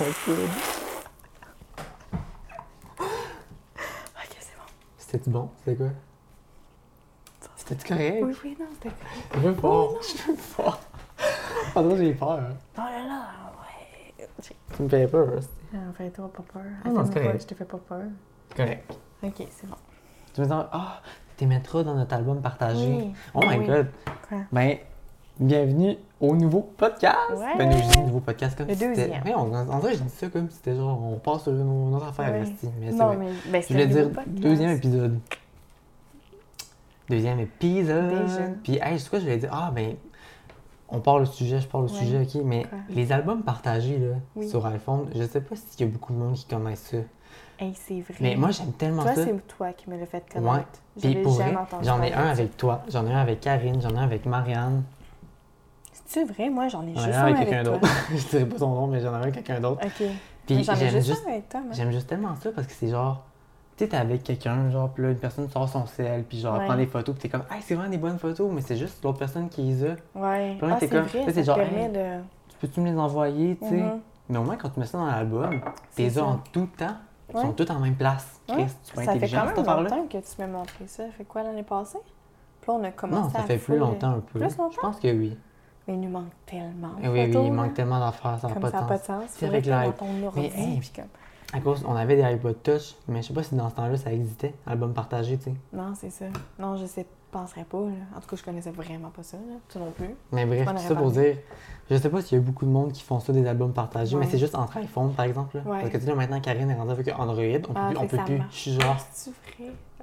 Ok, c'est bon. C'était-tu bon? C'était quoi? C'était-tu correct? Oui, oui, non, c'était correct. Je veux pas. Je veux pas. Pardon, j'ai peur. Non, là, là, ouais. Tu me fais peur. Ah, Fais-toi pas peur. Ah, non, c'est correct. Je te fais pas peur. Correct. Ok, c'est bon. Tu me dis, ah, tu mettras dans notre album partagé. Oui. Oh my Oui. god. Quoi? Ben, bienvenue au nouveau podcast. Ouais. Ben, je dis nouveau podcast comme Le si c'était. on, en vrai, je dis ça comme si c'était genre, on passe sur une, autre affaire, Ouais. mais c'est Non, vrai. mais ben, Je voulais dire podcast. deuxième épisode. Deuxième épisode. Déjà. Puis, hey, c'est quoi je voulais dire? Ah, ben, on parle au sujet, je parle au Ouais. sujet, ok, mais Quoi? les albums partagés, là, Oui. sur iPhone, je sais pas s'il y a beaucoup de monde qui connaissent ça. Hey, c'est vrai. Mais moi, j'aime tellement Toi, ça. c'est toi qui me l'as fait Ouais. connaître. Puis J'avais pour vrai, j'en ai un avec toi, j'en ai un avec Karine, j'en ai un avec Marianne, C'est-tu vrai? Moi, j'en ai j'en juste ai un avec quelqu'un d'autre. je dirais pas son nom, mais j'en ai un avec quelqu'un d'autre. OK. Puis J'en ai j'aime juste, juste, un avec toi, moi. j'aime juste tellement ça parce que c'est genre, tu sais, t'es avec quelqu'un, genre, puis là, une personne sort son sel, puis genre, Ouais. prend des photos, puis t'es comme, hey, c'est vraiment des bonnes photos, mais c'est juste l'autre personne qui les a. Ouais. Ah, c'est comme- vrai, ça c'est genre, permet hey, de... Tu peux-tu me les envoyer, tu sais? Mhm. Mais au moins, quand tu mets ça dans l'album, C'est t'es as en tout temps, ils Ouais. sont tous en même place. Chris, tu peux Ça fait quand même longtemps que tu m'as montré ça. Ça fait quoi l'année passée? Puis là, on a commencé Non, ça à fait plus longtemps un peu. Plus Je longtemps? pense que oui. Mais il nous manque tellement. oui, oui, photos, il là. manque tellement d'affaires, ça n'a pas ça de n'a pas sens. de sens. C'est avec que dans l'iP- ton ordi, Mais, hey, comme... À cause, on avait des iPod Touch, mais je sais pas si dans ce temps-là, ça existait, album partagé, tu sais. Non, c'est ça. Non, je sais, penserais pas. Là. En tout cas, je connaissais vraiment pas ça. Là. Toi non plus. Mais bref, tout ça pour dire, je sais pas s'il y a beaucoup de monde qui font ça, des albums partagés, mais c'est juste entre iPhone, par exemple. là. Ouais. Parce que tu sais, maintenant, Karine est rendue avec Android, on peut Ah, on peut ça plus. Je suis genre.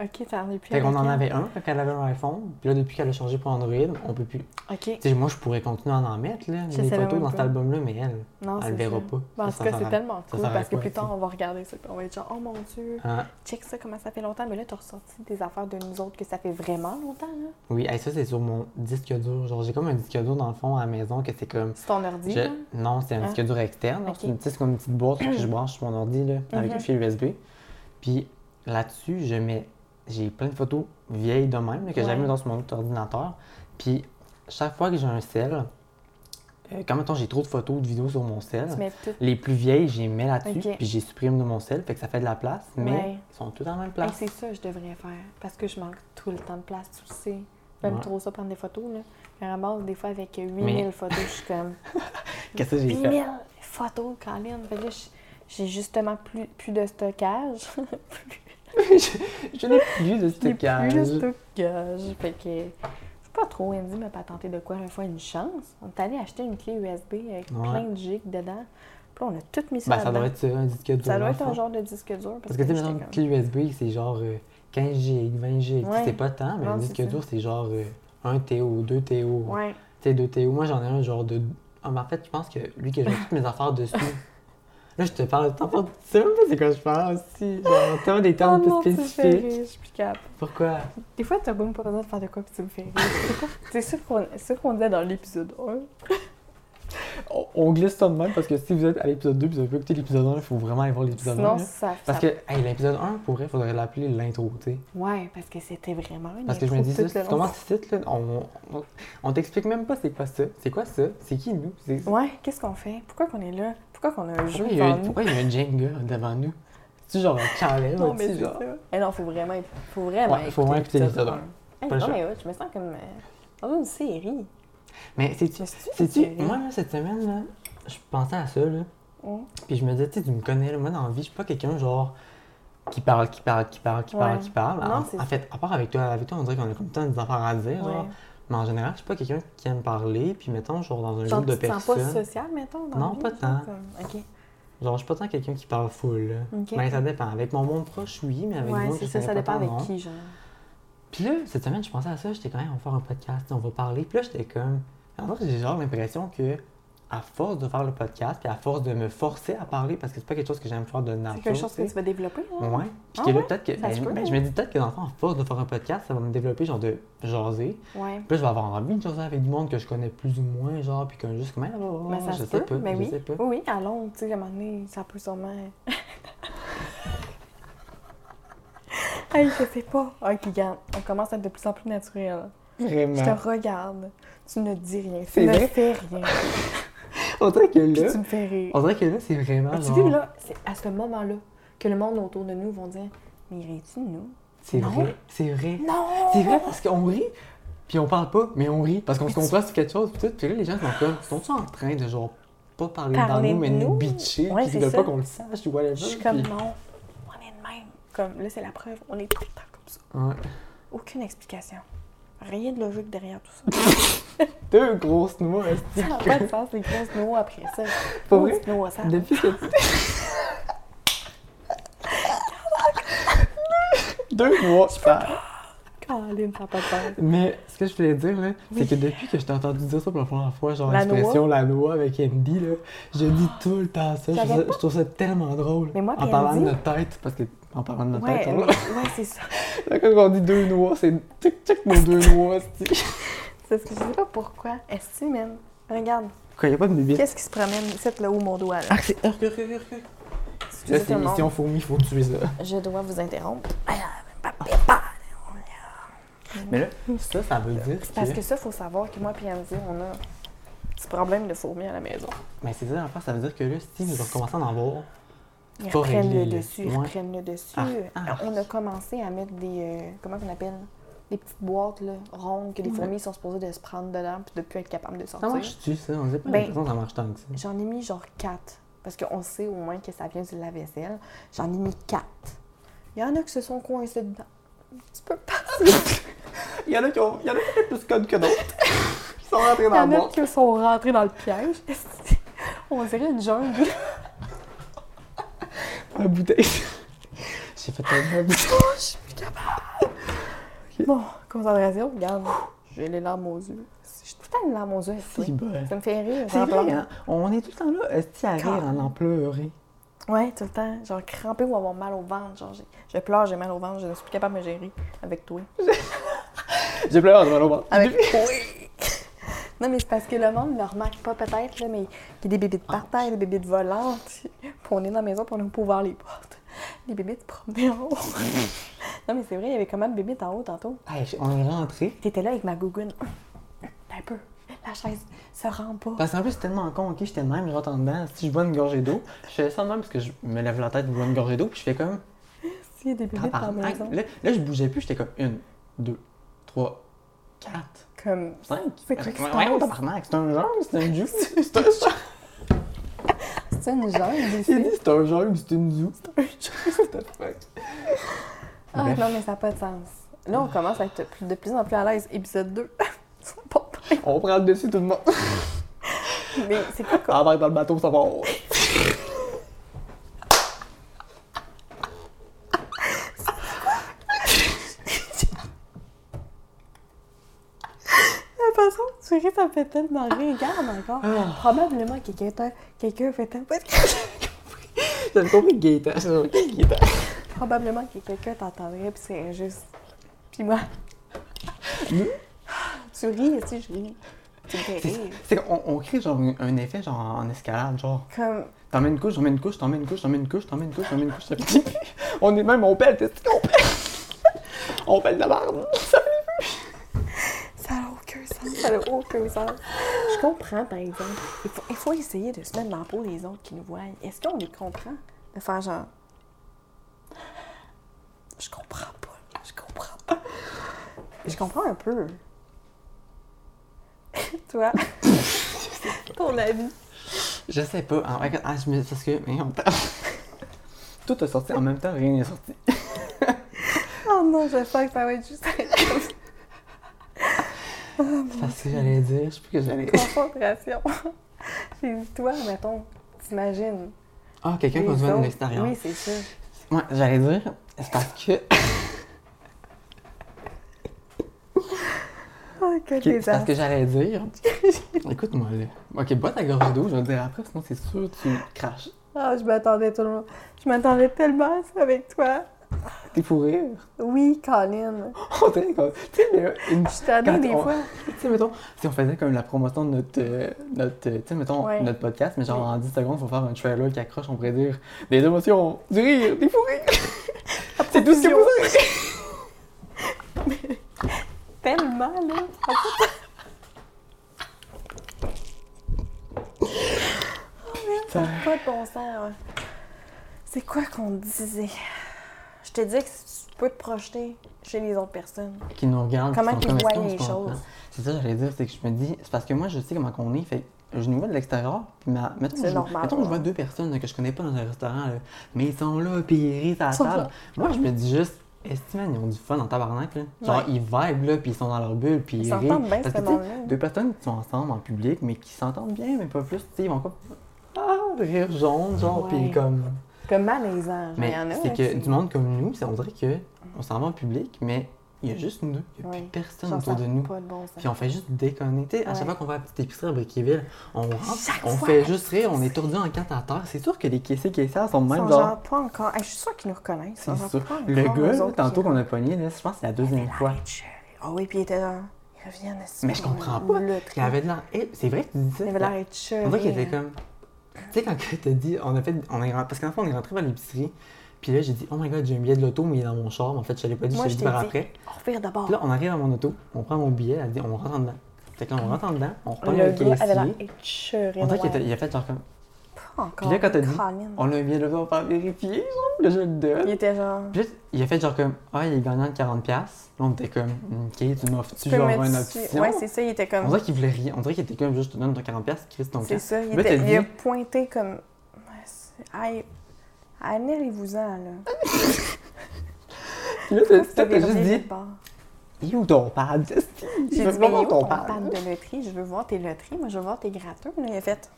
Ok, t'en es plus Fait qu'on en avait un quand elle avait un iPhone, puis là, depuis qu'elle a changé pour Android, on peut plus. Ok. Moi, je pourrais continuer à en mettre, là, savais photos dans cet album-là, mais elle, Non, elle le verra pas. Bon, en tout cas, c'est tellement cool parce que plus tard, on va regarder ça puis on va être genre, oh mon Dieu, Ah, check ça, comment ça fait longtemps. Mais là, t'as ressorti des affaires de nous autres que ça fait vraiment longtemps. là. oui, hey, ça, c'est sur mon disque dur. Genre, j'ai comme un disque dur, dans le fond, à la maison, que c'est comme. C'est ton ordi. Je- là? Non, c'est un Ah. disque dur externe. C'est comme une petite boîte que je branche sur mon ordi là, avec Mhm. un fil USB. Puis là-dessus, je mets. J'ai plein de photos vieilles de même là, que j'avais Ouais. mis dans mon autre ordinateur. Puis chaque fois que j'ai un sel, euh, quand mettons j'ai trop de photos ou de vidéos sur mon sel, les plus vieilles, les mets là-dessus, Ok. puis j'ai supprime de mon sel, fait que ça fait de la place, mais Ouais. ils sont tous en même Hey, place. c'est ça que je devrais faire parce que je manque tout le temps de place, tu le sais. J'aime Ouais. trop ça prendre des photos. Là. Je ramasse des fois avec 8000 Mais- photos. Je suis comme. Qu'est-ce que j'ai 8000 fait? photos, Colin. Fait que là, je- j'ai justement plus, plus de stockage. je n'ai plus de stockage. plus de stockage. Fait que. Je sais pas trop, Andy m'a pas tenté de quoi une fois une chance. On est allé acheter une clé USB avec Ouais. plein de gigs dedans. Puis là, on a tout mis ça Ben, ça doit être un disque dur. Ça doit être un genre de disque dur. Parce, Parce que tu sais, maintenant, comme- clé USB, c'est genre euh, 15 GB, 20 GB. Ouais. C'est pas tant, mais un disque dur, c'est genre euh, 1 TO, 2 TO. Ouais. Tu sais, 2 TO. Moi, j'en ai un genre de. Ah, mais en fait, je pense que lui, que j'ai toutes mes affaires dessus. Là, je te parle, t'en parles, tu sais même pas c'est quoi je parle aussi. Genre, tellement des termes Oh plus tu me fais spécifiques. rire, je suis plus capable. Pourquoi? Des fois, t'as même pas besoin de faire de quoi puis tu me fais rire. C'est ça qu'on qu'on disait dans l'épisode 1. On, on glisse ça de même parce que si vous êtes à l'épisode 2 et vous avez pas écouté l'épisode 1, il faut vraiment aller voir l'épisode 1. Sinon, ça. Parce que, hey, l'épisode 1, pour vrai, faudrait l'appeler l'intro, tu sais. Ouais, parce que c'était vraiment une Parce que je me dis, le si tu ici, là, on, on, on t'explique même pas c'est quoi ça. C'est quoi ça? C'est qui nous? Ouais, qu'est-ce qu'on fait? Pourquoi qu'on est là? Pourquoi qu'on a un jeu Pourquoi il, y a, devant nous? pourquoi il y a un Jenga devant nous? C'est genre un challenge, Non, mais tu c'est genre? Eh non, faut vraiment, faut vraiment Ouais, faut vraiment écouter l'épisode un. un. Hey, Pas le non, choix. mais ouais, je me sens comme euh, dans une série. Mais sais-tu, série? moi, là, cette semaine, là, je pensais à ça, là. Puis je me disais, tu tu me connais, là, moi, dans la vie, je suis pas quelqu'un, genre, qui parle, qui parle, qui parle, qui parle, qui parle. Non, en, c'est en fait, à part avec toi, avec toi, on dirait qu'on a comme tant des affaires à dire, genre. Mais en général, je suis pas quelqu'un qui aime parler, puis mettons, genre, dans un Genre, groupe de tu te sens pas personnes. social, mettons? Dans Non, pas tant. comme- Ok. Genre, je suis pas tant quelqu'un qui parle full, là. Ok. Ben, ça dépend. Avec mon monde proche, oui, mais avec Ouais, moi, c'est ça, ça dépend avec non. qui, genre. Puis là, cette semaine, je pensais à ça, j'étais quand même, on va faire un podcast, on va parler. Puis là, j'étais comme. En fait, j'ai genre l'impression que, à force de faire le podcast, puis à force de me forcer à parler, parce que c'est pas quelque chose que j'aime faire de nature. C'est quelque chose que tu vas développer, là? Ouais. Puis Ah que là, ouais? peut-être que. Ben, peut, ben, hein? je me dis peut-être que dans le fond, à force de faire un podcast, ça va me développer, genre, de jaser. Ouais. Puis là, je vais avoir envie de jaser avec du monde que je connais plus ou moins, genre, puis comme juste comme. Ah, Mais ça je se sais peut, pas, mais je oui. sais pas. Oui, long, tu sais, à un moment donné, ça peut sûrement. hey, je sais pas. Ok, regarde, on commence à être de plus en plus naturel. Je Vraiment. te regarde. Tu ne dis rien. Tu ne vrai? fais rien. On dirait que Puis là, tu me fais rire. on dirait que là, c'est vraiment genre... vu, là, c'est à ce moment-là que le monde autour de nous vont dire Mais ris-tu de nous C'est vrai, c'est vrai. Non C'est vrai parce qu'on rit, puis on parle pas, mais on rit parce qu'on se comprend sur quelque chose, puis tout. Puis là, les gens sont comme, sont-ils en train de genre pas parler, Parler dans nous, mais nous nous? bitcher, Ouais, puis c'est ils veulent ça. pas qu'on le sache ou whatever. Je suis comme puis- non, on est de même. Comme là, c'est la preuve, on est tout le temps comme ça. Ouais. Aucune explication. Rien de logique derrière tout ça. Deux grosses noix, Ça n'a pas de sens, les grosses noix après ça. Oh, vrai? noix, ça. Depuis que tu... Deux mois, ça. Mais ce que je voulais dire, là, c'est que depuis que je t'ai entendu dire ça pour la première fois, genre l'expression la noix avec Andy, là, je dis tout le temps ça. Je trouve ça, pas- je trouve ça tellement drôle. Mais moi, en parlant de notre tête, parce que en parlant de notre Ouais, tête, on- ouais, ouais, c'est ça. Là, quand on dit deux noix, c'est tic tic nos deux noix, c'est. C'est ce que je sais pas pourquoi. Est-ce que, man? Regarde, Quoi, y a pas de bébé. qu'est-ce qui se promène? Ici, là où mon doigt, là? Ah, c'est. Là, c'est le monde. mission fourmi, faut tuer ça. Je dois vous interrompre. Ah, Mais là, ça, ça veut dire que. Parce que ça, il faut savoir que moi et Andy, on a petit problème de fourmis à la maison. Mais c'est ça, en fait, ça veut dire que là, si nous recommençons à en avoir, Ils reprennent le dessus, ils reprennent le dessus. Ah, ah. On a commencé à mettre des. euh, comment on appelle Des petites boîtes là, rondes que les fourmis sont supposées de se prendre dedans puis de plus être capables de ça sortir. marche-tu, ça? On sait pas Ben, l'impression que ça marche tant que ça. J'en ai mis genre quatre. Parce qu'on sait au moins que ça vient du lave-vaisselle. J'en ai mis quatre. Il y en a qui se sont coincés dedans. Un petit peu partout. Il y en a qui ont, il y en a qui plus code que d'autres. Ils sont rentrés Il y dans la en a qui sont rentrés dans le piège. On dirait une jungle. La bouteille. J'ai fait tellement de bouteille. Je suis plus capable. Bon, concentration, regarde. J'ai les larmes aux yeux. J'ai tout le temps une larme aux yeux. Ça me fait rire. C'est vrai, hein? On est tout le temps là, est-ce à rire en en pleurer? Ouais, tout le temps. Genre crampé ou avoir mal au ventre. Genre, j'ai- je pleure, j'ai mal au ventre. Je ne suis plus capable de me gérer avec toi. J'ai pleuré en ventre. Avec toi. Non, mais c'est parce que le monde ne le remarque pas peut-être, là, mais il y a des bébites par terre, des bébites volantes. Puis on est dans la maison, puis on n'a pas ouvert les portes. Les bébites se promenaient en haut. non, mais c'est vrai, il y avait comment de bébites en haut tantôt? Hey, on est rentré. T'étais là avec ma gougoune. Un peu. La chaise se rend pas. Parce qu'en plus, c'est tellement con, ok, j'étais même, je rentre en dedans. Si je bois une gorgée d'eau, je fais ça de même parce que je me lève la tête, je bois une gorgée d'eau, puis je fais comme. S'il y a des bébites dans la maison. Là, là, je bougeais plus, j'étais comme une, deux, trois, quatre, Comme. cinq. C'est quoi qui Ouais, c'est un genre, c'est un jus. C'est un genre. C'est une J'ai ici. dit, c'est un genre, c'est une zoo. C'est un fuck? Ah Bref. non, mais ça n'a pas de sens. Là, on commence à être de plus en plus à l'aise. Épisode 2. On prend le dessus tout le monde. mais c'est quoi comme. Embarque dans le bateau, ça va. Tu ris, ça me fait tellement rire. Regarde encore. Ah. Probablement que quelqu'un quelqu'un fait tellement. J'avais compris Gaëtan. J'avais compris Gaëtan. Probablement que quelqu'un t'entendrait puis c'est injuste. Puis moi. Nous? Tu ris, si je ris. Tu C'est c'est qu'on on crée genre un, un effet genre en escalade, genre Comme. t'en mets une couche, j'en mets une couche, t'en mets une couche, t'en mets une couche, t'en mets une couche, t'en mets une couche, ça finit plus. On est même, on pèle, t'es qu'on pèle? On pèle de la merde. Ça Ça n'a aucun sens. Ça n'a aucun sens. Je comprends, par exemple. Il faut, il faut essayer de se mettre dans la peau des autres qui nous voient. Est-ce qu'on les comprend? De faire genre. Je comprends pas. Je comprends pas. Je comprends un peu. Toi, ton avis. Je sais pas. En vrai, ah, je me. Parce que. Mais on Tout est sorti en même temps, rien n'est sorti. Oh non, j'espère que ça va être juste Parce que j'allais dire, je sais plus que j'allais. concentration. J'ai dit, toi, mettons, t'imagines. Ah, quelqu'un se voit de autres- l'extérieur. Oui, c'est ça. Ouais, j'allais dire, c'est parce que. Oh, que Ok, des c'est parce que j'allais dire. Écoute-moi là. Ok, bois ta gorgée d'eau, je vais te dire après, sinon c'est sûr tu craches. Ah, je m'attendais tout le monde. Je m'attendais tellement à ça avec toi. T'es pour rire? Oui, Colin. On dirait comme. Tu sais, une. Je Quand des on- fois. Tu sais, mettons, si on faisait comme la promotion de notre, euh, notre, euh, tu sais, mettons, Ouais. notre podcast, mais genre Oui. en 10 secondes, il faut faire un trailer qui accroche, on pourrait dire des émotions, du rire, des fous rires. C'est tout ce que vous. Tellement, là. Ça n'a pas de bon sens. ouais. C'est quoi qu'on disait? Je te dis que tu peux te projeter chez les autres personnes. qui nous regardent. Comment comme, voient qu'on les choses? C'est ça que j'allais dire, c'est que je me dis, c'est parce que moi, je sais comment on est, fait que je nous vois de l'extérieur, puis ma, mettons, je, normal, mettons que je vois deux personnes là, que je connais pas dans un restaurant, là, mais ils sont là, puis ils rient à la Ils table. Moi, je me dis juste, est-ce ils ont du fun en tabarnak, là? Genre, Ouais. ils vibent, là, puis ils sont dans leur bulle, puis Ils ils, s'entendent rient. bien, Parce ce que, tu sais, monde-là. deux personnes qui sont ensemble en public, mais qui s'entendent bien, mais pas plus, tu sais, ils vont comme, ah, rire jaune, genre, puis comme... Comme malaisant. Mais il y en a, c'est que du monde comme nous, on dirait que on s'en va en public, mais il y a juste nous. Il n'y a Ouais. plus personne autour de nous. Bon sens. Puis on fait juste sais, à chaque fois qu'on va à la petite épicerie à Briqueville, on rentre, on fois, fait juste rire, on est tourné en quatre à terre. C'est sûr que les caissiers caissières sont même sont genre. genre pas encore. Hey, je suis sûre qu'ils nous reconnaissent. C'est sûr. Le gars, tantôt qu'on a pogné, là, je pense que c'est la deuxième fois. Ah oui, puis il était là. Ils reviennent. est-ce Mais je comprends pas. le Il avait de l'air. C'est vrai que tu dis ça. Il avait l'air chéri. On dirait qu'il était comme. Tu sais, quand tu t'as dit, on a fait. On est, parce qu'en fait, on est rentré vers l'épicerie. Puis là, j'ai dit, oh my god, j'ai un billet de l'auto, mais il est dans mon char. En fait, je l'ai pas dit, Moi, je l'ai par dit. après. On d'abord. Puis là, on arrive à mon auto, on prend mon billet, elle dit, on rentre en dedans. Fait que là, on rentre en dedans, on reprend Le le caissier. On dirait qu'il il a fait genre comme. Encore. Puis là, quand t'as dit, on a un billet de l'auto, on va vérifier, genre, là, je le donne. Il était genre. Puis là, il a fait genre comme, ah, il est gagnant de 40$. Là, on était comme, ok, tu m'offres-tu genre une option? Ouais, c'est ça. Il était on comme. dirait qu'il voulait rien. On dirait qu'il était comme, juste, je te donne ton 40$, Chris, ton C'est ça. Il, était- il a pointé comme. Aïe. Annulez-vous-en, là. Puis là, t'as- juste dit, il est où ton pad? J'ai dit, mais où ton pad. de loterie? Je veux voir tes loteries. Moi, je veux voir tes gratteurs. Là, il a fait.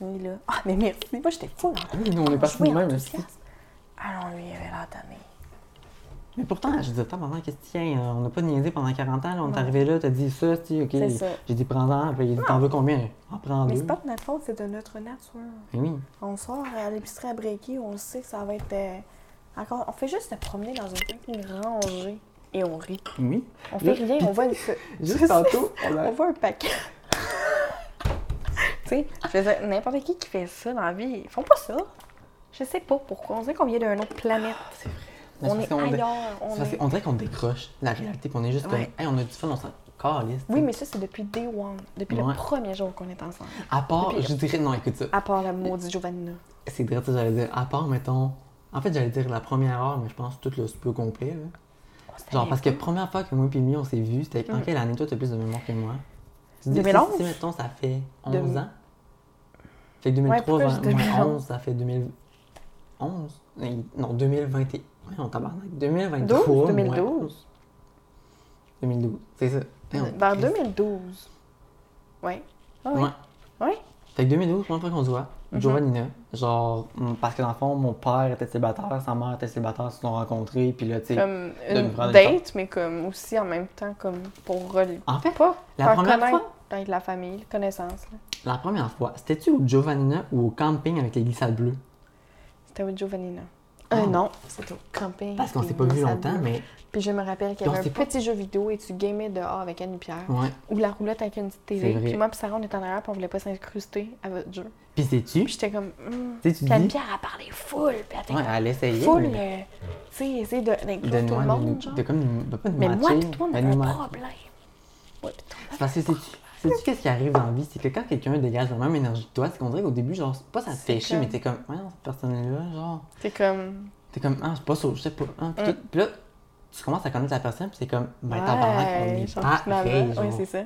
Est là. Ah, mais merci. Moi, j'étais fou. là. Oui, nous, on est partis aussi. enthousiaste. Allons, lui, il avait l'air tanné. Mais pourtant, je disais, attends, pendant qu'est-ce qu'il y a? On n'a pas niaisé pendant 40 ans, là, on est Ouais. arrivé là, t'as dit ça, tu ok. J'ai dit, prends-en, puis il dit, t'en veux combien? En prends Mais c'est pas de notre faute, c'est de notre nature. Oui. On sort à l'épicerie à breaker, on le sait que ça va être. euh, encore, on fait juste se promener dans une rangée et on rit. Oui. On fait rien, on voit une. Juste tantôt, on a- On voit un paquet. tu sais, je faisais n'importe qui qui fait ça dans la vie, ils font pas ça. Je sais pas pourquoi. On dirait qu'on vient d'une autre planète. C'est vrai. On est ailleurs. On est... qu'on dirait qu'on décroche la réalité, puis on est juste Ouais. comme, hey, on a du fun, on s'en calisse. Oui, mais ça, c'est depuis day one. Depuis Ouais. le premier jour qu'on est ensemble. À part, Depuis- je dirais, non, écoute ça. À part la maudite Giovanna. C'est vrai, ça, j'allais dire. À part, mettons. En fait, j'allais dire la première heure, mais je pense tout le peu complet. Là. Oh, Genre, parce que bien. première fois que moi et Mimi, on s'est vus, c'était en Mm. quelle année? Toi, t'as plus de mémoire que moi? Tu dis, 2011? Si, si, mettons, ça fait 11 Demi- ans. Fait que 2003, pourquoi vingt- je dis moins 2011? 11, ça fait 2011. Eh, Non, 2021. Ouais, on tabarnak. 2023. 12, moins 2012. 11. 2012, c'est ça. Vers Christ. 2012. Ouais. Ah oui. Ouais. Ouais. Fait que 2012, première fois qu'on se voit. Mhm. Giovannina. Genre, mm, parce que dans le fond, mon père était célibataire, sa mère était célibataire, ils se sont rencontrés, puis là, tu sais. Comme une date, mais comme aussi en même temps, comme pour relier. En fait, Pas La première connaître fois? avec la famille, connaissance. là. la première fois, c'était-tu au Giovannina ou au camping avec les glissades bleues? C'était au Giovannina. Ah. Euh, non, c'était au camping. Parce qu'on s'est pas vu longtemps, mais. Puis je me rappelle qu'il y avait un pas- petit jeu vidéo et tu gamais dehors avec Annie Pierre. Ouais. Ou la roulette avec une petite C'est télé. vrai. Puis moi, puis Sarah, on était en arrière, puis on voulait pas s'incruster à votre jeu. Puis sais-tu? Puis j'étais comme. Hmm. Tu sais, tu Puis Annie dis. Pierre a parlé full. Puis elle Ouais, elle essayait. full. mais euh, Tu sais, essayer de- d'inclure de, tout le de, monde. de comme nous- pas de Mais moi, matcher, toi, on mais avait un problème. Ouais, C'est Parce que sais-tu sais-tu qu'est-ce qui arrive dans la vie? C'est que quand quelqu'un dégage la même énergie que toi, c'est qu'on dirait qu'au début, genre, pas ça te fait chier, mais t'es comme, ouais, non, cette personne-là, genre. T'es comme. T'es comme, ah, c'est pas ça, je sais pas. Hein, puis, Mm. tout- puis là, tu commences à connaître la personne, puis c'est comme, ben, on Ouais, est genre, pas finalement. pareil, Oui, c'est ça.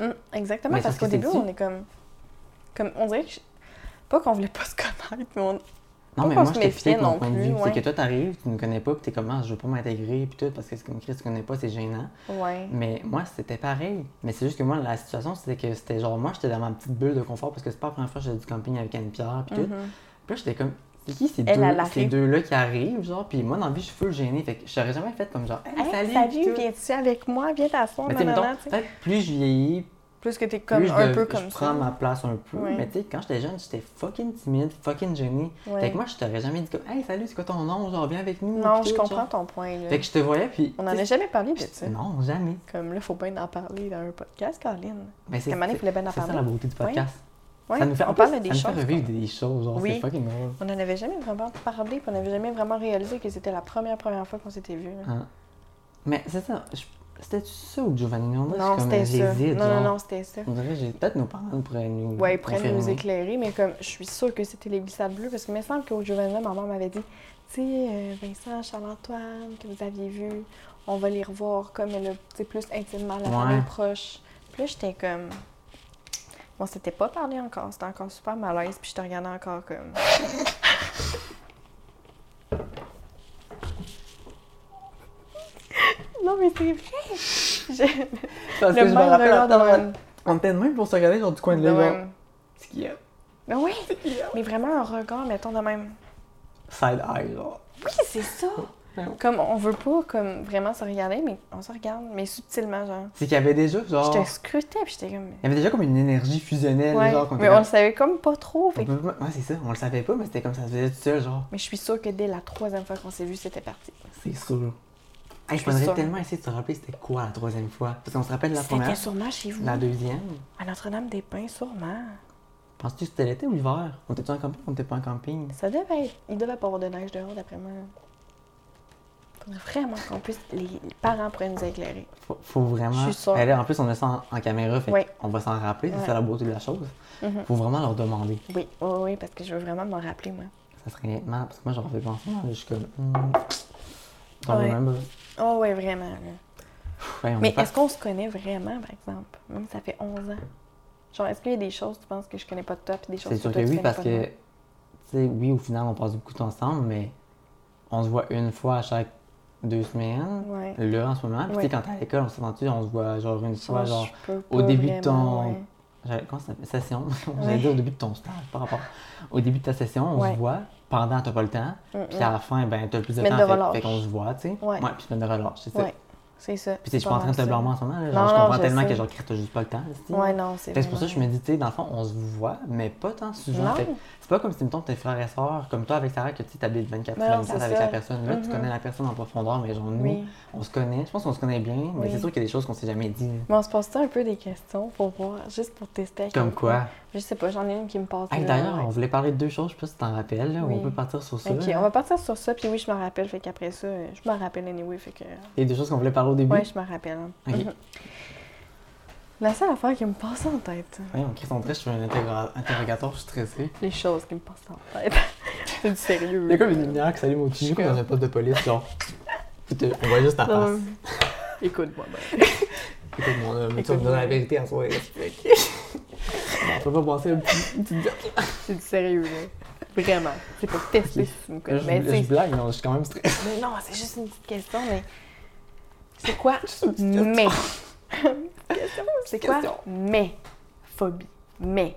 Hum, exactement, Mais parce qu'au début, on est comme. Comme, on dirait que. je- Pas qu'on voulait pas se connaître, mais on. Non, mais moi, je t'explique mon point de vue. C'est que toi, t'arrives, tu ne connais pas, puis t'es comme, ah, je veux pas m'intégrer, puis tout, parce que c'est comme Chris, tu connais pas, c'est gênant. Ouais. Mais moi, c'était pareil. Mais c'est juste que moi, la situation, c'était que c'était genre, moi, j'étais dans ma petite bulle de confort, parce que c'est pas la première fois que j'étais du camping avec Anne-Pierre, puis tout. Mhm. Puis là, j'étais comme, c'est qui ces deux, deux-là qui arrivent, genre, puis moi, dans la vie, je suis full gênée. Fait que je t'aurais jamais fait comme genre, hey, Hey, salut, salut, viens-tu avec moi? Viens t'asseoir, Mais nanana, mettons, peut-être plus je vieillis, Plus que t'es comme je, un dev- peu je comme prends ça. ma place un peu. Ouais. Mais tu sais, quand j'étais jeune, j'étais fucking timide, fucking gênée. Ouais. Fait que moi, je t'aurais jamais dit comme, hey, salut, c'est quoi ton nom? Genre, viens avec nous. Non, puis je tout, comprends genre. ton point. Là. Fait que je te voyais, puis. On n'en a jamais parlé de ça. Non, jamais. Comme là, faut bien en parler dans un podcast, Caroline. Mais c'est moment donné, il fallait bien en c'est ça parler. la beauté du podcast. Ouais, Ça nous fait, on parle plus, des ça nous choses. fait revivre des choses, genre, Oui. c'est fucking drôle. On n'en avait jamais vraiment parlé, puis on n'avait jamais vraiment réalisé que c'était la première première fois qu'on s'était vus. là. Hein. Mais c'est ça. je- C'était ça ou Giovanni? Non, c'était ça. Non, non, non, c'était ça. On dirait que peut-être nos parents pourraient nous. Ouais, ils pourraient nous éclairer, mais comme je suis sûre que c'était les glissades bleues, parce que il me semble qu'au Giovanna, ma mère m'avait dit, tu sais, euh, Vincent, Charles-Antoine, que vous aviez vu, on va les revoir comme elle a, tu sais, plus intimement, la Ouais. famille proche. Puis là, j'étais comme. On s'était pas parlé encore, c'était encore super malaise, puis je te regardais encore comme. Non, mais c'est vrai! Je- Parce Le que je me rappelle, attends, on était de même pour se regarder genre du coin de l'œil. C'est qui? Mais oui, qui est? mais vraiment un regard, mettons de même. Side eye, genre. Oui, c'est ça! Comme on veut pas comme vraiment se regarder, mais on se regarde, mais subtilement, genre. C'est qu'il y avait déjà, genre. Je te scrutais, puis j'étais comme. Il y avait déjà comme une énergie fusionnelle, Ouais, genre. mais on le savait comme pas trop. Fait peut Ouais, c'est ça, on le savait pas, mais c'était comme ça se faisait tout seul, genre. Mais je suis sûre que dès la troisième fois qu'on s'est vu, c'était parti. C'est sûr. Hey, je voudrais tellement essayer de se rappeler c'était quoi la troisième fois. Parce qu'on se rappelle la C'était première, sûrement chez vous. la deuxième. À Notre-Dame-des-Pins, sûrement. Penses-tu que c'était l'été ou l'hiver? On était en camping ou on était pas en camping? Ça devait être. Il devait pas avoir de neige dehors, d'après moi. Faudrait vraiment qu'on puisse. Les, parents pourraient nous éclairer. Faut, faut vraiment. Je suis sûre. Là, en plus, on a ça en, en caméra, fait Ouais. on va s'en rappeler, c'est ça la beauté de la chose. Mhm. Faut vraiment leur demander. Oui, oui, oui, parce que je veux vraiment m'en rappeler, moi. Ça serait nettement. Parce que moi, j'en fais penser, là, je suis comme. Hmm. Don't Ouais. remember. Oh, oui, vraiment. on Mais est-ce qu'on se connaît vraiment, par exemple? Même ça fait 11 ans. Genre, est-ce qu'il y a des choses, tu penses, que je connais pas de toi, puis des choses C'est sûr que tu oui, connais parce que, tu sais, oui, au final, on passe beaucoup de temps ensemble, mais on se voit une fois à chaque deux semaines. Ouais. Là, en ce moment. Puis, tu Ouais. sais, quand t'es à l'école, on s'est senti, on se voit genre une fois, Genre, au début de ton- ouais. Comment ça s'appelle? Session. J'allais dire au début de ton stage, par rapport. Au début de ta session, on se voit. Pendant, t'as pas le temps. Mm, Puis mm. à la fin, ben, t'as le plus de Semaine temps. de fait- relâche. fait, qu'on se voit, tu sais. Ouais. puis semaine de relâche, c'est ça. C'est ça. Puis, tu sais, je suis pas en train de te blâmer en ce moment. Là, Non, genre, je non, comprends je tellement sais. que, genre, t'as juste pas le temps. ça. Ouais, non, c'est c'est pour ça que je me dis, tu sais, dans le fond, on se voit, mais pas tant souvent. C'est pas comme si, mettons, tes frères et sœurs, comme toi avec Sarah, que tu habites 24 Non, 24 c'est avec la personne. Là, tu Mhm. connais la personne en profondeur, mais genre, nous, Oui. on se connaît. Je pense qu'on se connaît bien, mais Oui. c'est sûr qu'il y a des choses qu'on s'est jamais dit. là. Mais on se pose un peu des questions pour voir, juste pour tester? Comme quoi? Je sais pas, j'en ai une qui me passe. Hey, là, D'ailleurs, ouais. on voulait parler de deux choses, je sais pas si tu t'en rappelles. là. Oui. On peut partir sur ça. Ok, là. on va partir sur ça, puis oui, je me rappelle, fait qu'après ça, je me rappelle anyway, fait que. Il y a des choses qu'on voulait parler au début? Ouais, je me rappelle. Mhm. La seule affaire qui me passe en tête, Ouais, on crie son je suis un interro- interrogateur, je suis stressé. les choses qui me passent en tête. c'est du sérieux. Il y a comme une lumière qui s'allume au-dessus, Je comme dans un poste de police, genre. On voit juste ta face. Non. Écoute-moi, ben. Écoute, mon homme, tu vas me Écoute-moi. donner la vérité en soirée. On peut pas passer un petit, une petite. C'est du sérieux, là. Vraiment. C'est pour tester si tu me Là, connais. je, Mais, blague, mais je suis quand même stressé. mais non, c'est juste une petite question, mais. C'est quoi mais? C'est quoi mais? Phobie. Mais.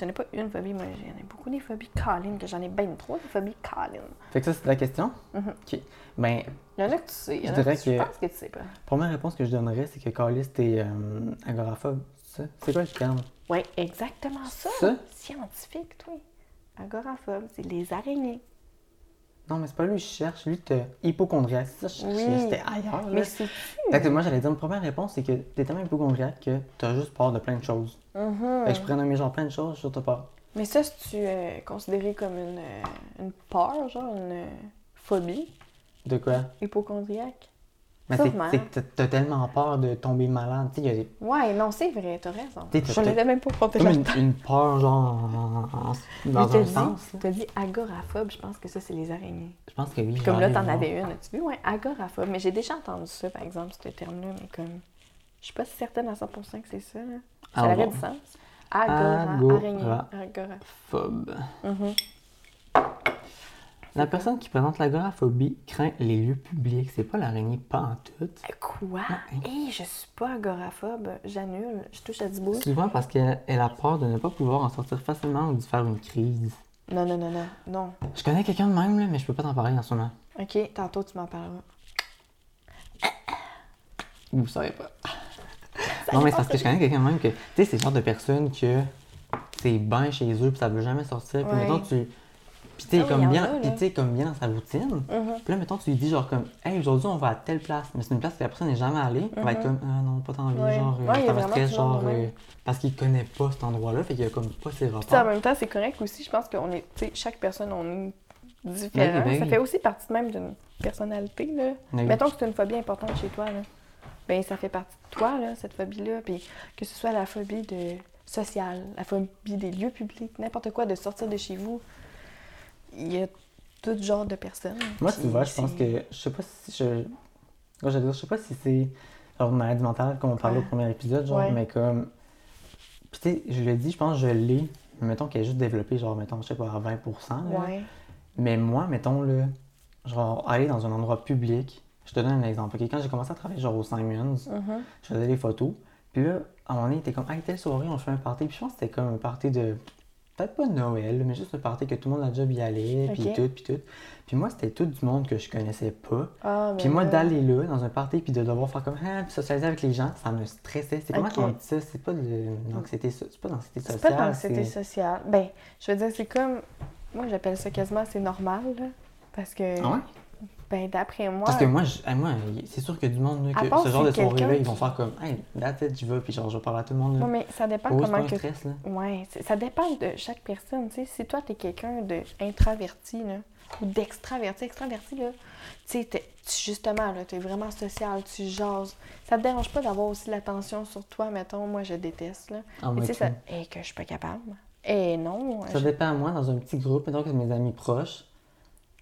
J'en ai pas une phobie, moi j'en ai beaucoup des phobies Colin, que j'en ai bien trois des phobies Colin. Fait que ça, c'est la question? Mhm. Ok. Ben, Il y en a que tu sais. il y en a que que- Je pense que tu sais pas. première réponse que je donnerais, c'est que Carlis, t'es euh, agoraphobe. C'est ça? C'est quoi le terme? Oui, exactement ça. Ça? Scientifique, toi. Agoraphobe, c'est les araignées. Non, mais c'est pas lui je cherche. Lui, t'es hypochondriaque. C'est ça, je Oui. cherchais. C'était ailleurs. là. Mais c'est Fait que moi, j'allais dire, ma première réponse, c'est que t'es tellement hypochondriaque que t'as juste peur de plein de choses. Mhm. Fait que je pourrais nommer genre plein de choses, je t'as peur. Mais ça, c'est-tu euh, considéré comme une, euh, une peur, genre une euh, phobie? De quoi? hypochondriaque? Mais c'est t'as- tellement peur de tomber malade. Tu y a des- Ouais, non, c'est vrai, t'as raison. T'es- t'as- Je n'avais même pas compté comme une, une peur, genre, en- en- Mais dans un dit, sens. là. t'as dit agoraphobe, je pense que ça, c'est les araignées. Je pense que oui. Comme je là, t'en avais une, as-tu vu? Ouais, agoraphobe. Mais j'ai déjà entendu ça, par exemple, ce terme-là, mais comme. Je suis pas certaine à 100% que c'est ça, là. Ça Ah aurait bon. du sens. Agora, Agora. araignée. Agora. voir. Phobe. La personne qui présente l'agoraphobie craint les lieux publics. C'est pas l'araignée pas en tout. Quoi? hein. Hé, je suis pas agoraphobe. J'annule. Je touche à du. Souvent parce qu'elle elle a peur de ne pas pouvoir en sortir facilement ou de faire une crise. Non, non, non, non. Non. Je connais quelqu'un de même, là, mais je peux pas t'en parler en ce moment. OK, tantôt, tu m'en parleras. Vous savez pas. non, mais c'est parce que je connais quelqu'un de même que, tu sais, c'est le genre de personne que c'est bien chez eux, puis ça veut jamais sortir. Puis Ouais. mettons, tu. Puis tu sais, Ah comme bien, a, comme bien dans sa routine. Mhm. Puis là, mettons, tu lui dis genre comme, hey, aujourd'hui, on va à telle place. Mais c'est une place que la personne n'est jamais allée. Elle va être comme, ah non, pas envie, Ouais. genre, euh, Ouais, ça du monde genre, euh, parce qu'il connaît pas cet endroit-là, fait qu'il a comme pas ses Puis sais, en rapports. même temps, c'est correct aussi. Je pense qu'on est, tu sais, chaque personne, on est différent. Ben oui, ben Ça fait aussi partie même d'une personnalité, là. Oui. Mettons que c'est une phobie importante chez toi, là. ben ça fait partie de toi, là, cette phobie-là. Puis que ce soit la phobie de sociale, la phobie des lieux publics, n'importe quoi, de sortir de chez vous. Il y a tout genre de personnes. Moi, Puis tu vois, je pense que. Je sais pas si je. Je, je sais pas si c'est genre une maladie mentale, comme on parlait Ouais. au premier épisode, genre, Ouais. mais comme. Puis tu sais, je le dis, je pense que je l'ai. Mettons qu'elle est juste développée, genre, mettons, je sais pas, à 20%. là. Ouais. Mais moi, mettons, là, genre, aller dans un endroit public, je te donne un exemple. ok? Quand j'ai commencé à travailler, genre, au Simons, Mhm. je faisais des photos. Puis là, à un moment donné, il était comme, hey, telle soirée, on fait un party. Puis je pense que c'était comme un party de. Peut-être pas Noël, mais juste un party que tout le monde a job y allait, puis Ok. tout, puis tout. Puis moi, c'était tout du monde que je connaissais pas. Ah, Puis mais moi, d'aller là, dans un party, puis de devoir faire comme, ah, puis socialiser avec les gens, ça me stressait. C'est comment qu'on dit ça? C'est pas de l'anxiété, so- c'est pas de l'anxiété C'est sociale. pas d'anxiété sociale. Ben, je veux dire, c'est comme. Moi, j'appelle ça quasiment c'est normal, là. Parce que. Ah ouais? Ben, d'après moi. Parce que moi, je- moi c'est sûr que du monde, là, que ce genre de soirée-là, ils vont faire comme, hey, that's it, j'y vais, puis genre, je vais parler à tout le monde. Là. Ouais, mais ça dépend Oh, comment que. stress, là. Ouais, ça dépend de chaque personne. Tu sais, si toi, t'es quelqu'un d'introverti, là, ou d'extraverti, extraverti, là, tu sais, tu- justement, là, t'es vraiment social, tu jases. Ça te dérange pas d'avoir aussi l'attention sur toi, mettons, moi, je déteste, là. Ah, tu sais, ça... Et que je suis pas capable. Et non. Ça je- dépend, moi, dans un petit groupe, mettons que mes amis proches.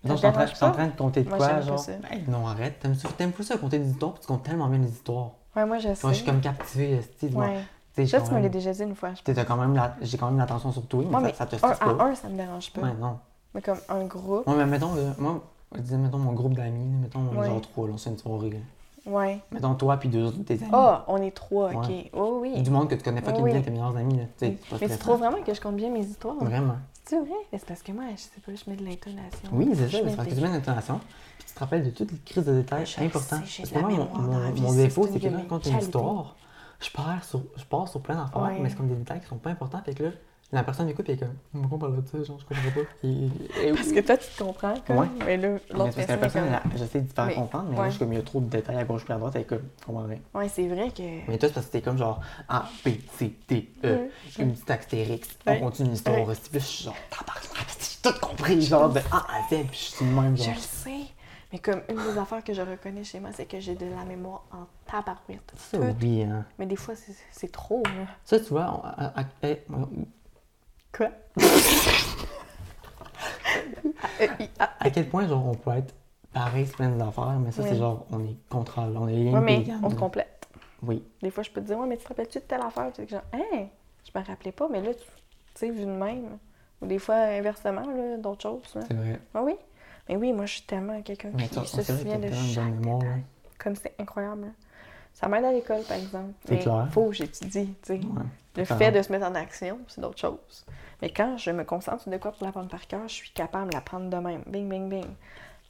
Te je suis en train- en de compter de Moi, quoi, genre? ça. Non, arrête. T'aimes ça- pas ça compter des histoires, puis tu comptes tellement bien les histoires. Ouais, moi, je sais. Moi, je suis comme captivé, esti, moi. Ouais. Ça, tu me l'as même- déjà dit une fois. J'ai quand même l'attention sur toi, mais, mais ça te un stresse pas. à un, ça me dérange pas. Ouais, non. Mais comme un groupe, Ouais, mais mettons, là, moi, je disais, mettons, mon groupe d'amis, mettons, on est genre trois, là, c'est une soirée. là. ouais. Mettons, toi, puis deux autres de tes amis. Ah, on est trois, ok. Ouais. Oh oui. Du monde que tu connais pas, qui Oui. bien tes meilleurs amis, là. Mais tu trouves vraiment que je compte bien mes histoires? Vraiment. C'est vrai? C'est parce que moi, je sais pas, je mets de l'intonation. Oui, c'est ça, c'est parce que tu mets une intonation, puis tu te rappelles de toutes les crises de détails Je importants. sais, Parce de que moi, mon, mon, défaut, c'est que de quand une histoire, je pars sur, je pars sur plein d'affaires, Ouais. mais c'est comme des détails qui sont pas importants, fait que là, la personne écoute et est comme, pourquoi on parle de ça, genre, je comprends pas. Et, et- Parce que toi, tu te comprends, comme. Ouais. Mais là, l'autre c'est parce que la personne, est personne, comme... elle- j'essaie de te faire Mais- comprendre, mais ouais. là, juste comme il y a trop de détails à gauche puis à droite, elle est comme, je comprends rien. Ouais, c'est vrai que... Mais toi, c'est parce que t'es comme genre A, B, C, D, E, Ouais. une petite astérix, Ouais. on continue l'histoire. Puis là, je suis genre, tabarnak, j'ai tout compris, genre de A à Z, puis je suis de même, Je genre. le sais. Mais comme une des affaires que je reconnais chez moi, c'est que j'ai de la mémoire en tabarouette. Tout. oui, hein. Mais des fois, c'est- c'est trop, là. Ça, tu vois, on- à- à- eh, Quoi? À quel point, genre, on peut être pareil sur plein d'affaires, mais ça, Oui. c'est genre, on est contrôle, on est ouais, mais on se complète. Oui. Des fois, je peux te dire, ouais, mais tu te rappelles-tu de telle affaire? Tu que genre, hein, je me rappelais pas, mais là, tu sais, vu de même. Ou des fois, inversement, là, d'autres choses. Là. C'est vrai. Ah oui? Mais oui, moi, je suis tellement quelqu'un qui se souvient de chaque mémoire. Comme c'est incroyable. là. Ça m'aide à l'école, par exemple. C'est clair. faut que j'étudie, tu sais. Ouais. Le fait de se mettre en action, c'est d'autres choses. Mais quand je me concentre sur de quoi pour l'apprendre par cœur, je suis capable de l'apprendre de même. Bing, bing, bing.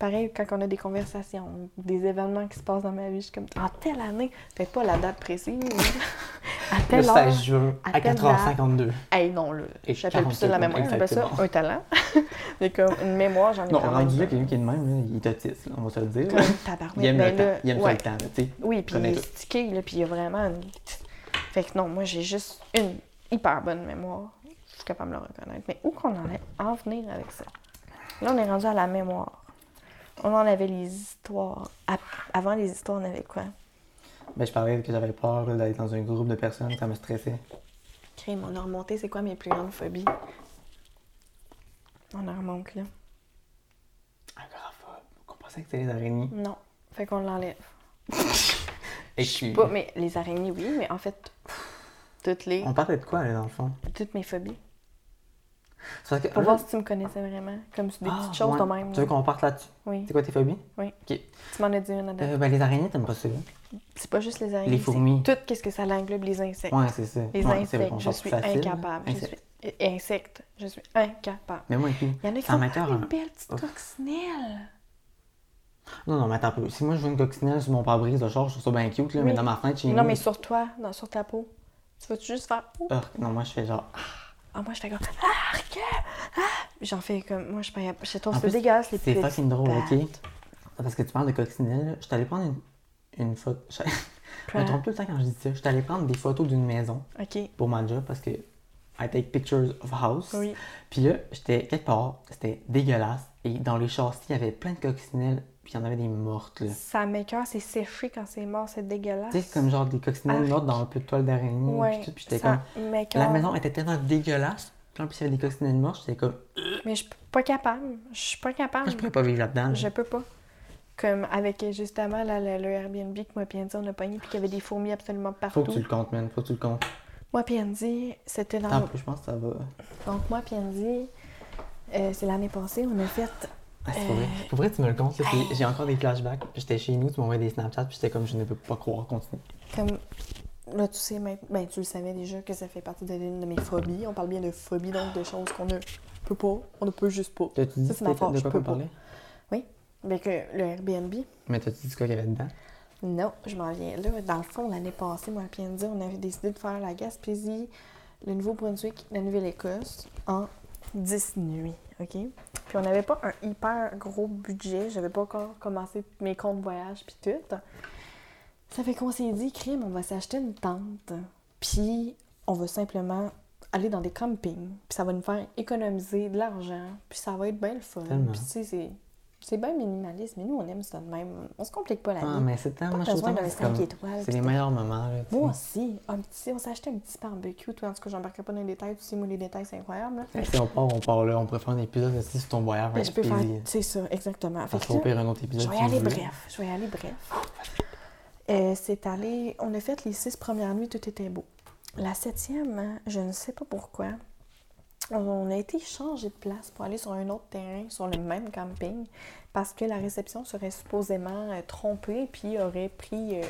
Pareil, quand on a des conversations, des événements qui se passent dans ma vie, je suis comme, en telle année, peut-être pas la date précise, mais à Le telle heure. 16 juin, à à telle 4h52. Hey, non, là, j'appelle plus ça de la 40 mémoire, j'appelle ça un talent. mais comme une mémoire, j'en ai Non, rendu là, quelqu'un qui est de même, là, il est autiste, là, on va se le dire. Comme. Il aime Ben le temps, là, il aime ça ouais. le temps, là, tu sais. Oui, puis il est stické, là, puis il y a vraiment une... Fait que non, moi, j'ai juste une hyper bonne mémoire. Je suis capable de le reconnaître. Mais où qu'on en est en venir avec ça? Là, on est rendu à la mémoire. On en avait les histoires. Avant les histoires, on avait quoi? Ben, je parlais que j'avais peur d'être dans un groupe de personnes, ça me stressait. Crime, on a remonté, c'est quoi mes plus grandes phobies? On en remonte, là. Agoraphobe. On pensait que c'était les araignées. Non. Fait qu'on l'enlève. Et Je pas, mais les araignées, oui, mais en fait, toutes les... on parlait de quoi, là, dans le fond? Toutes mes phobies. C'est parce que, Pour voir si tu me connaissais vraiment. Comme sur des Ah, petites choses ouais. de même. Tu veux qu'on parte là-dessus? Oui. C'est quoi tes phobies? Oui. Tu m'en as dit une à. Euh, ben, les araignées, t'aimes pas ça? C'est pas juste les araignées. les fourmis. Tout qu'est-ce que ça englobe, les insectes. Ouais, c'est ça. Les Ouais, insectes, je suis là. incapable. Je Insectes. suis... Insectes, je suis incapable. Mais moi et. Il y en a qui sont m'écoeure, comme une hein. belle petite Ouf. coccinelle. Non, non, mais attends un peu. Si moi je vois une coccinelle sur mon pare-brise de char, je trouve ça bien cute, là, Oui. mais dans ma fenêtre, chez Non, mais sur toi, sur ta peau. Tu vas-tu juste faire. Ah, non, moi je fais genre. Ah, moi, je fais comme. Ah, regarde! Ah! J'en fais comme. Moi, je, je trouve plus, dégueulasse, les C'est fucking drôle, ok? Parce que tu parles de coccinelle, là. Je suis allé prendre une, une photo. Je je me trompe tout le temps quand je dis ça. Je suis allé prendre des photos d'une maison Ok, pour mon job parce que I take pictures of house. oui. Puis là, j'étais quelque part, c'était dégueulasse. Et dans les châssis, il y avait plein de coccinelles puis il y en avait des mortes, là. Ça m'écoeure, c'est séché quand c'est mort, c'est dégueulasse. Tu sais, comme genre des coccinelles mortes dans un peu de toile d'araignée, Ouais, puis tout, puis j'étais comme... La maison était tellement dégueulasse, puis en plus, il y avait des coccinelles mortes, j'étais comme... Mais je suis pas capable. Je suis pas capable. Ah, je pourrais pas vivre là-dedans. Je peux pas. Comme avec justement là, le, le Airbnb que moi et on a pogné, puis qu'il y avait des fourmis absolument Faut partout. que tu le comptes, man, faut que tu le comptes. Moi Andy, c'était dans. Attends, je pense que ça va... Donc moi Andy, euh, c'est l'année passée, on a fait. Ah, c'est Euh, vrai. Pour vrai, tu me le comptes, hey. j'ai encore des flashbacks. J'étais chez nous, tu m'envoyais des Snapchats, puis j'étais comme, je ne peux pas croire, continue. Comme. Là, tu sais, ben, tu le savais déjà que ça fait partie de l'une de mes phobies. On parle bien de phobies, donc de choses qu'on ne peut pas, on ne peut juste pas. T'as-tu dit Ça, c'est ma faute, de quoi qu'on pas. parlait? Avec euh, le Airbnb, Mais t'as-tu dit quoi qu'il y avait dedans? Non, je m'en viens là. Dans le fond, l'année passée, moi et Andy, on avait décidé de faire la Gaspésie, le Nouveau-Brunswick, la Nouvelle-Écosse en 10 nuits, OK? Puis on n'avait pas un hyper gros budget. J'avais pas encore commencé mes comptes voyage puis tout. Ça fait qu'on s'est dit, crime, on va s'acheter une tente. Puis on va simplement aller dans des campings. Puis ça va nous faire économiser de l'argent. Puis ça va être bien le fun. Puis tu sais, c'est... C'est bien minimaliste, mais nous, on aime ça de même. On se complique pas la vie. Ah, mais c'est tellement... Pas je besoin d'un que c'est comme- 5 étoiles. C'est les meilleurs moments, là. Moi aussi. Un petit, on acheté un petit barbecue. Toi, en tout cas, j'embarquerai pas dans les détails. Tu sais, moi, les détails, c'est incroyable. là. Fait que Si on part, on part là, on pourrait faire un épisode aussi sur ton voyage. Mais je peux faire. C'est ça, exactement. Fait que là, un autre je épisode. vais y aller bref. Je vais y aller bref. Euh, c'est allé. On a fait les six premières nuits, tout était beau. La septième, hein, je ne sais pas pourquoi. On a été changé de place pour aller sur un autre terrain, sur le même camping, parce que la réception serait supposément euh, trompée, puis aurait pris euh,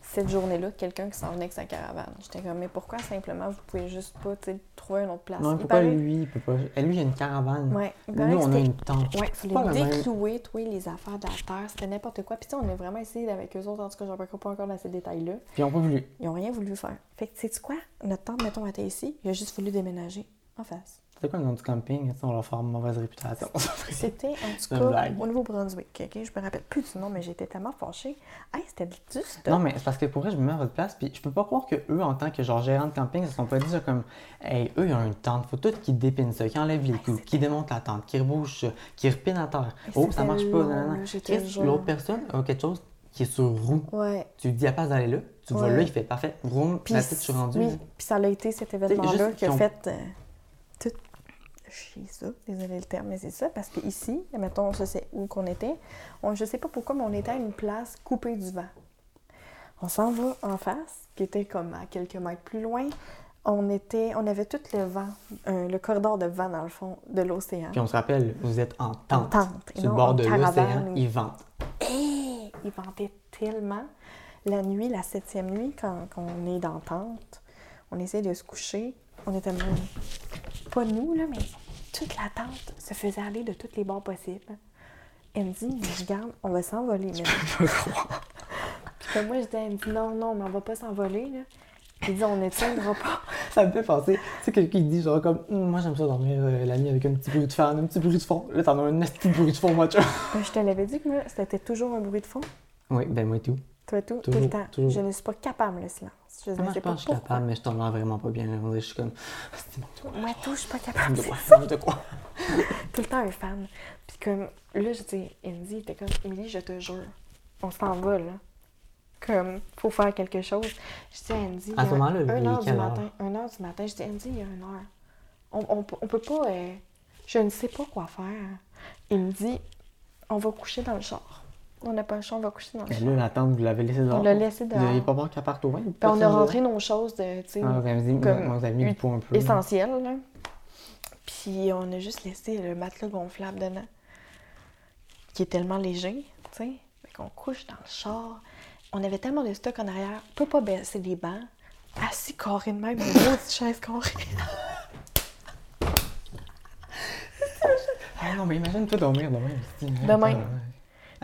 cette journée-là quelqu'un qui s'en venait avec sa caravane. J'étais comme, mais pourquoi simplement vous pouvez juste pas sais, trouver une autre place? Non, il Il peut pas lui, il peut pas. Lui, il a une caravane. Ouais, il Nous, on a une tente. Ouais, il fallait déclouer, toi, les affaires de la terre. C'était n'importe quoi. Puis, sais, on a vraiment essayé avec eux autres. En tout cas, j'en parlerai pas encore dans ces détails-là. Puis ils ont pas voulu. Ils n'ont rien voulu faire. Fait que, sais-tu quoi? Notre tante, mettons, était ici. Il a juste voulu déménager en face. C'est quoi le nom du camping? On va leur faire une mauvaise réputation. C'était, en tout cas, blague. au Nouveau-Brunswick. OK? Je me rappelle plus du nom, mais j'étais tellement fâchée. Hey, c'était du stuff. Non, mais c'est parce que pour vrai, je me mets à votre place, puis je peux pas croire que eux, en tant que genre gérants de camping, se sont pas dit ça comme, hey, eux, ils ont une tente, faut tout qu'ils dépinent ça, qu'ils enlèvent les Hey, coups, c'était- qu'ils démontent la tente, qu'ils rebouchent ça, qu'ils repinent à terre. Oh, ça c'était marche pas, long, non, non. L'autre personne a quelque chose qui est sur roue. Ouais. Tu dis à place d'aller là, tu vas Ouais. là, il fait parfait, vroom, Puis, la tête, je suis rendu. oui, puis ça a été cet événement-là qui a fait euh, chier ça. Désolé le terme, mais c'est ça. Parce que ici, mettons, je sais où qu'on était. On, je sais pas pourquoi, mais on était à une place coupée du vent. On s'en va en face, qui était comme à quelques mètres plus loin. On était, on avait tout le vent, euh, le corridor de vent dans le fond de l'océan. Puis on se rappelle, vous êtes en En tente. tente, et Sur le bord en de l'océan, ils ventent. Hé! Il ventait tellement. La nuit, la septième nuit, quand, quand on est dans tente, on essaie de se coucher. On était même. Pas nous, là, mais toute la tente se faisait aller de tous les bords possibles. Elle me dit, mais regarde, on va s'envoler maintenant. Puis comme moi, je dis, elle me dit, non, non, mais on va pas s'envoler, là. Il dit, on ne tiendra pas. Ça me fait penser, tu sais, quelqu'un qui dit genre comme, Hum, moi j'aime ça dormir euh, la nuit avec un petit bruit de fan, un petit bruit de fond. Là, t'en as un petit bruit de fond, moi, tu vois. Je te l'avais dit que moi, c'était toujours un bruit de fond. Oui, ben moi tout. Toi, tout, tout le temps. toujours. Je ne suis pas capable, le silence. Je Moi, ne je sais pas pense que je suis capable, mais je t'en vraiment pas bien. Je suis comme, c'est bon, toi. Moi, tout, je suis pas capable. De quoi? De quoi? tout le temps un fan. Puis comme, là, je dis, Andy était comme, Émilie, je te jure, on s'en va, là. Comme, faut faire quelque chose. Je dis à Andy, À ce moment-là, il y a il est un heure du quelle heure? matin, un heure du matin, je dis, Andy, il y a une heure. On, on peut pas, euh, je ne sais pas quoi faire. Il me dit, on va coucher dans le char. On n'a pas le choix, on va coucher dans le Mais char. là, la tente, vous l'avez laissée dehors. On l'a laissé Vous dehors. n'aviez pas peur qu'elle parte au vent? Puis on a rentré nos choses de, tu sais, Ah, vous comme vous mis du un peu. essentiel. Là. Puis on a juste laissé le matelas gonflable dedans, qui est tellement léger, tu sais. Fait qu'on couche dans le char. On avait tellement de stock en arrière, on peut pas baisser les bancs. Assis carré de même, une grosse chaise carrée. Ah non, mais imagine-toi dormir demain. Demain.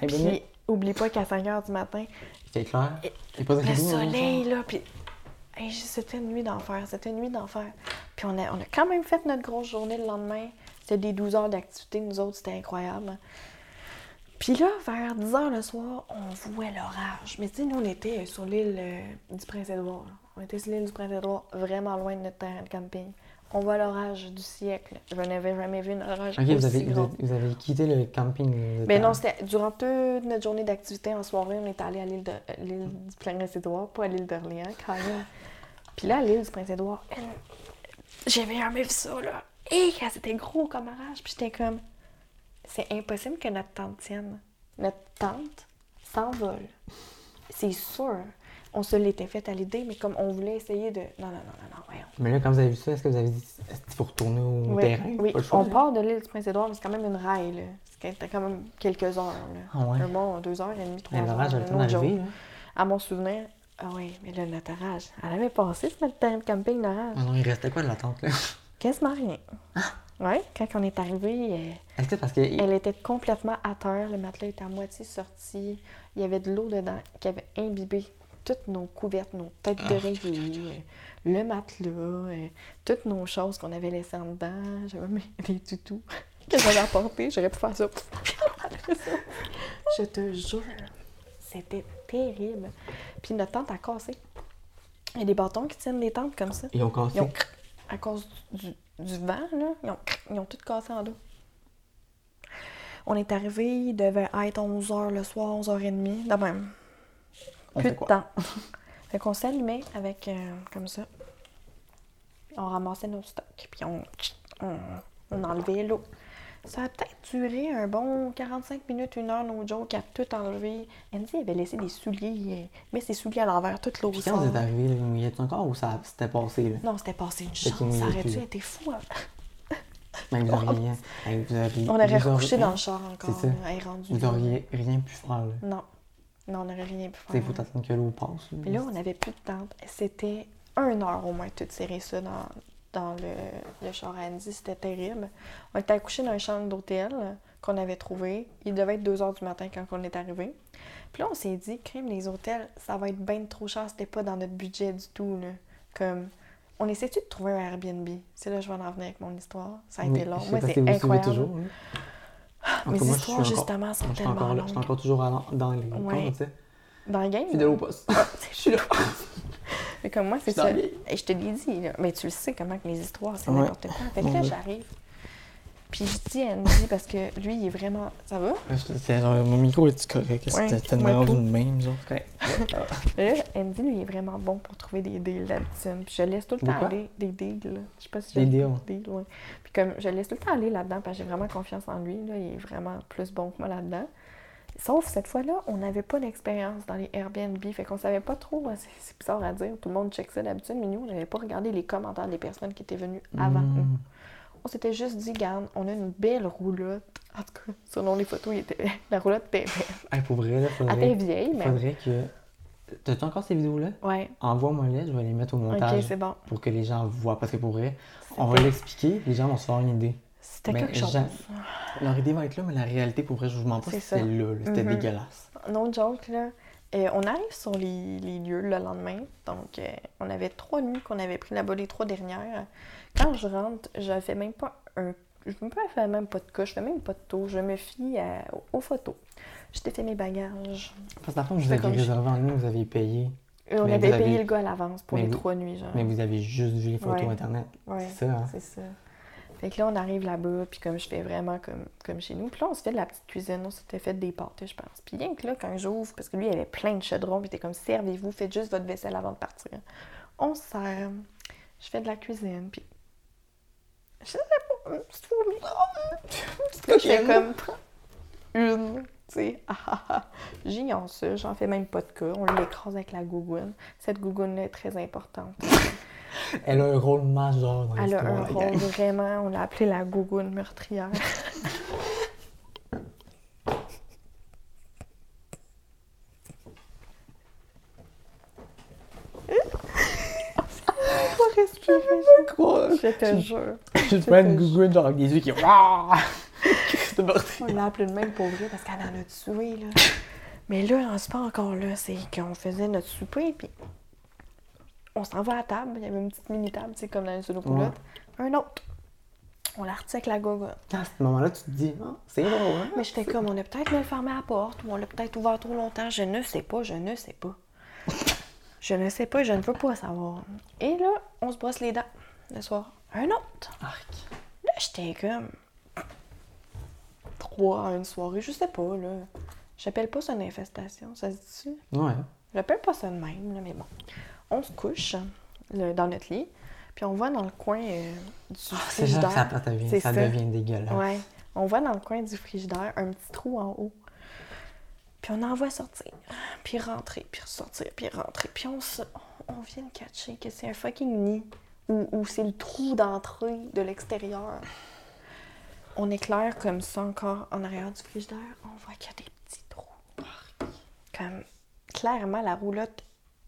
Hey. Puis oublie pas qu'à 5 h du matin, C'est clair? Pas le hein, soleil, là, puis... Hey, c'était une nuit d'enfer, c'était une nuit d'enfer. Puis on a, on a quand même fait notre grosse journée le lendemain. C'était des 12 heures d'activité, nous autres, c'était incroyable. Puis là, vers 10 heures le soir, on voit l'orage. Mais tu sais, nous, on était sur l'île euh, du Prince-Édouard. On était sur l'île du Prince-Édouard, vraiment loin de notre terrain de camping. On voit l'orage du siècle. Je n'avais jamais vu un orage aussi vous avez, vous, avez, vous avez quitté le camping. êtes Ben non, durant toute notre journée d'activité en soirée, on est allé à l'île euh, l'île du Prince-Édouard, pas à l'île d'Orléans, quand même. Puis là, à l'île du Prince-Édouard, j'avais jamais vu ça, là. Et c'était gros comme orage. Puis j'étais comme, c'est impossible que notre tente tienne. Notre tente s'envole. C'est sûr. On se l'était fait à l'idée, mais comme on voulait essayer de. Non, non, non, non, non, voyons. Mais là, quand vous avez vu ça, est-ce que vous avez dit est-ce qu'il faut retourner au Oui, terrain? oui. Pas le choix, on là. part de l'île du Prince-Édouard, mais c'est quand même une raille, là. C'était quand même quelques heures, là. Ah ouais? Un bon, deux heures et demie, trois Mais heures. l'orage le temps d'arriver. À mon souvenir, ah oui, mais là, notre orage, elle avait passé notre terrain de camping, l'orage. Ah non, il restait quoi de la tente là? Quasiment rien. Ah. Oui, quand on est arrivé, euh, parce que. elle était complètement à terre. Le matelas était à moitié sorti. Il y avait de l'eau dedans qui avait imbibé toutes nos couvertes, nos têtes Ah. d'oreiller, euh, le matelas, euh, toutes nos choses qu'on avait laissées en dedans. J'avais mis les tutous que j'avais apportés. J'aurais pu faire ça. Je te jure, c'était terrible. Puis notre tente a cassé. Il y a des bâtons qui tiennent les tentes comme ça. Ils ont cassé. Ils ont, à cause du, du vent, là, ils ont, ils ont tout cassé en deux. On est arrivé, il devait être 11h le soir, 11h30, de même. On Plus fait de temps. fait qu'on s'allumait avec, euh, comme ça. On ramassait nos stocks, puis on, on, on enlevait l'eau. Ça a peut-être duré un bon 45 minutes, une heure, nos jokes, à tout enlever. Andy avait laissé des souliers, euh, mais ses souliers à l'envers, toute l'eau Puis quand vous êtes arrivé, vous mouillez encore ou ça c'était passé là? Non, c'était passé une chance. Ça mouillait aurait-tu plus. été fou. hein? Mais vous auriez. hey, vous auriez- On aurait recouché dans le char encore. C'est ça. rendue Vous là. auriez rien pu faire là. Non. Non, on n'aurait rien pu Il faire. faut attendre que l'eau passe. Là, on n'avait plus de tente. C'était une heure au moins tout serrer ça dans, dans le, le char à Andy. C'était terrible. On était accouchés dans un chambre d'hôtel qu'on avait trouvé. Il devait être 2 heures du matin quand on est arrivé. Puis là, on s'est dit, crime, les hôtels, ça va être bien trop cher. C'était pas dans notre budget du tout. Là. Comme, on essaie-tu de trouver un Airbnb? C'est là que je vais en venir avec mon histoire. Ça a été long. Moi, c'est incroyable. toujours. là. Mes cas, moi, histoires, encore- justement, sont moi, tellement encore là- Je suis longues. encore toujours à- dans les Ouais. sais. Dans le game? Fidèle au poste. Je suis là. Mais comme moi, c'est ça. Et je te l'ai dit, là. mais tu le sais comment que mes histoires, c'est Ouais. n'importe quoi. Fait que là, j'arrive. Puis je dis à Andy, parce que lui, il est vraiment. Ça va? C'est genre, mon micro est correct? C'était tellement de même, genre. Là, Andy, lui, il est vraiment bon pour trouver des deals d'habitude. Puis je laisse tout le temps aller. Des deals. là. Je sais pas si Des j'ai- deals. Des deals, ouais. Puis comme je laisse tout le temps aller là-dedans, parce que j'ai vraiment confiance en lui. Là, il est vraiment plus bon que moi là-dedans. Sauf cette fois-là, on n'avait pas d'expérience dans les Airbnb, fait qu'on savait pas trop, c'est- bizarre à dire, tout le monde check ça d'habitude, mais nous, on n'avait pas regardé les commentaires des personnes qui étaient venues avant Mm. nous. On s'était juste dit, garde, on a une belle roulotte. En tout cas, selon les photos, il était... la roulotte était belle. Hey, pour vrai, là, Elle était vieille, mais... faudrait que. T'as-tu encore ces vidéos-là? Ouais, Envoie-moi-les, je vais les mettre au ok, montage c'est bon. pour que les gens voient. Parce que pour vrai, on va l'expliquer, les gens vont se faire une idée. C'était Mais quelque chose. Leur idée va être là, mais la réalité, pour vrai, je vous mens pas, C'est c'était là, là, c'était Mhm. dégueulasse. No joke, là. euh, on arrive sur les, les lieux le lendemain. Donc, euh, on avait trois nuits qu'on avait pris là-bas, les trois dernières. Quand je rentre, je fais même pas un. Je ne fais même pas de cas, je fais même pas de tour. Je me fie à- aux photos. Je t'ai fait mes bagages. Parce que la fois, vous fais aviez réservé en ligne, vous aviez payé, Et on Mais avait vous payé avez- le gars à l'avance pour mais les vous- trois nuits, genre. mais vous avez juste vu les photos Ouais. internet. Ouais, C'est ça, hein? c'est ça. Fait que là, on arrive là-bas, puis comme je fais vraiment comme, comme chez nous. Puis là, on se fait de la petite cuisine. On s'était fait des pâtés, je pense. Puis bien que là, quand j'ouvre, parce que lui, il avait plein de chaudrons, puis il était comme, servez-vous, faites juste votre vaisselle avant de partir. On se sert. Je fais de la cuisine, puis. Je sais pas, une petite fourmi. C'est comme une, tu sais. ah, ah, ah. J'ignore ça, j'en fais même pas de cas. On l'écrase avec la gougoune. Cette gougoune-là est très importante. Elle a un rôle majeur dans Elle a un rôle vraiment, on l'a appelée la gougoune meurtrière. pas respirer, Quoi? Je te jure. Je te prends une gougoune, genre avec des yeux qui. On l'a appelée de même pour vrai parce qu'elle en a tué, là. Mais là, c'est pas encore là, c'est qu'on faisait notre souper, puis on s'en va à table. Il y avait une petite mini-table, tu sais, comme dans une sonopoulette. Un autre. On l'a retiré avec la. À ce moment-là, tu te dis, ah, c'est drôle, hein? Mais j'étais comme, on a peut-être mal fermé la porte ou on l'a peut-être ouvert trop longtemps. Je ne sais pas, je ne sais pas. je ne sais pas, je ne veux pas savoir. Et là, on se brosse les dents le soir. Un autre. Arc. Là, j'étais comme. Trois en une soirée, je sais pas, là. J'appelle pas ça une infestation, ça se dit Ouais. J'appelle pas ça de même, là, mais bon. On se couche là, dans notre lit, puis on voit dans le coin euh, du ça, frigidaire. ça devient, ça. devient dégueulasse. Ouais. On voit dans le coin du frigidaire un petit trou en haut. Puis on en voit sortir, puis rentrer, puis ressortir, puis rentrer. Puis on, se, on vient de catcher que c'est un fucking nid, ou, c'est le trou d'entrée de l'extérieur. On éclaire comme ça encore en arrière du frigidaire. On voit qu'il y a des petits trous. Comme, clairement, la roulotte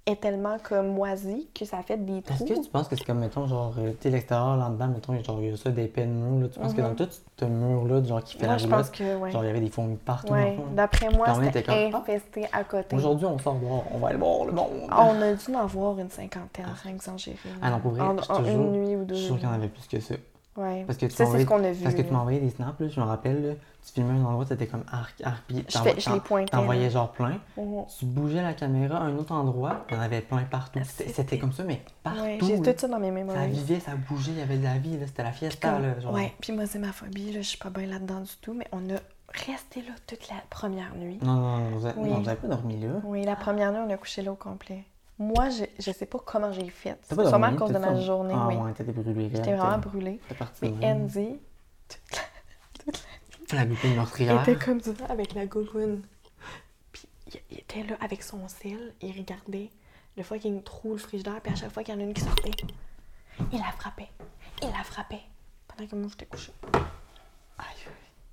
est tellement comme moisie que ça fait des Est-ce trous. que tu penses que c'est comme, mettons, genre, euh, tu l'extérieur, là-dedans, mettons, genre, il y a ça des de mur, là. Tu penses que dans tout ce mur-là, genre, qui fait Moi, la je pense que, ouais. genre, il y avait des fourmis partout, Ouais, d'après moi, c'était comme, ah. infesté à côté. Aujourd'hui, on sort dehors, on va aller voir le monde. On a dû en voir une cinquantaine, sans exagérer. Ah non, pour vrai, en, je te en jure, une nuit ou Je deux. suis sûr qu'il y en avait plus que ça. Ouais. Parce que tu ça, m'as c'est ce envoyé- qu'on a vu. Parce que tu là. m'as envoyé des snaps, là, je me rappelle, là, tu filmais un endroit, c'était comme arc, arc, puis t'envoyais genre plein. Mhm. Tu bougeais la caméra à un autre endroit, il y en avait plein partout. C'était comme ça, mais partout. Ouais, j'ai tout ça dans mes Ça mémoires. vivait, ça bougeait, il y avait de la vie, c'était la fiesta, là, genre. Ouais, puis moi, c'est ma phobie, là, je suis pas bien là-dedans du tout, mais on a resté là toute la première nuit. Non, non, non, vous avez, Oui. non, vous avez pas dormi là. Oui, la première nuit, on a couché là au complet. Moi, je, je sais pas comment j'ai fait. Pas Sûrement à cause de ma journée, Ah oui. ouais, t'étais brûlée. J'étais vraiment brûlée. Mais. Andy La goupille meurtrière. était comme ça, avec la gougoune. Puis il, il était là avec son sel, il regardait le fucking trou, le frigidaire, puis à chaque fois qu'il y en a une qui sortait, il la frappait. Il la frappait. Pendant que moi, j'étais couchée. Aïe.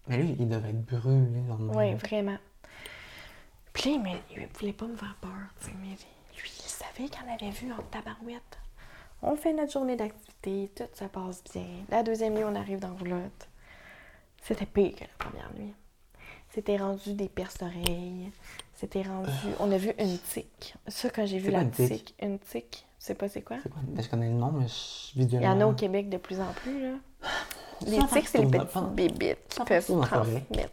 Mais lui, il devait être brûlé, de même. Oui, vraiment. Puis là, mais, il voulait pas me faire peur, tu sais, mais savait qu'il en avait vu en tabarouette. On fait notre journée d'activité, tout se passe bien. La deuxième nuit, on arrive dans Roulotte. C'était pire que la première nuit. C'était rendu des perce-oreilles. C'était rendu... On a vu une tique. Ça, quand j'ai vu la tique? tique, une tique, tu sais pas c'est quoi? Quoi? Ben, je connais le nom, mais je... Il y visuellement. en a au Québec de plus en plus, là. Les tiques, c'est les petites bébites qui peuvent transmettre.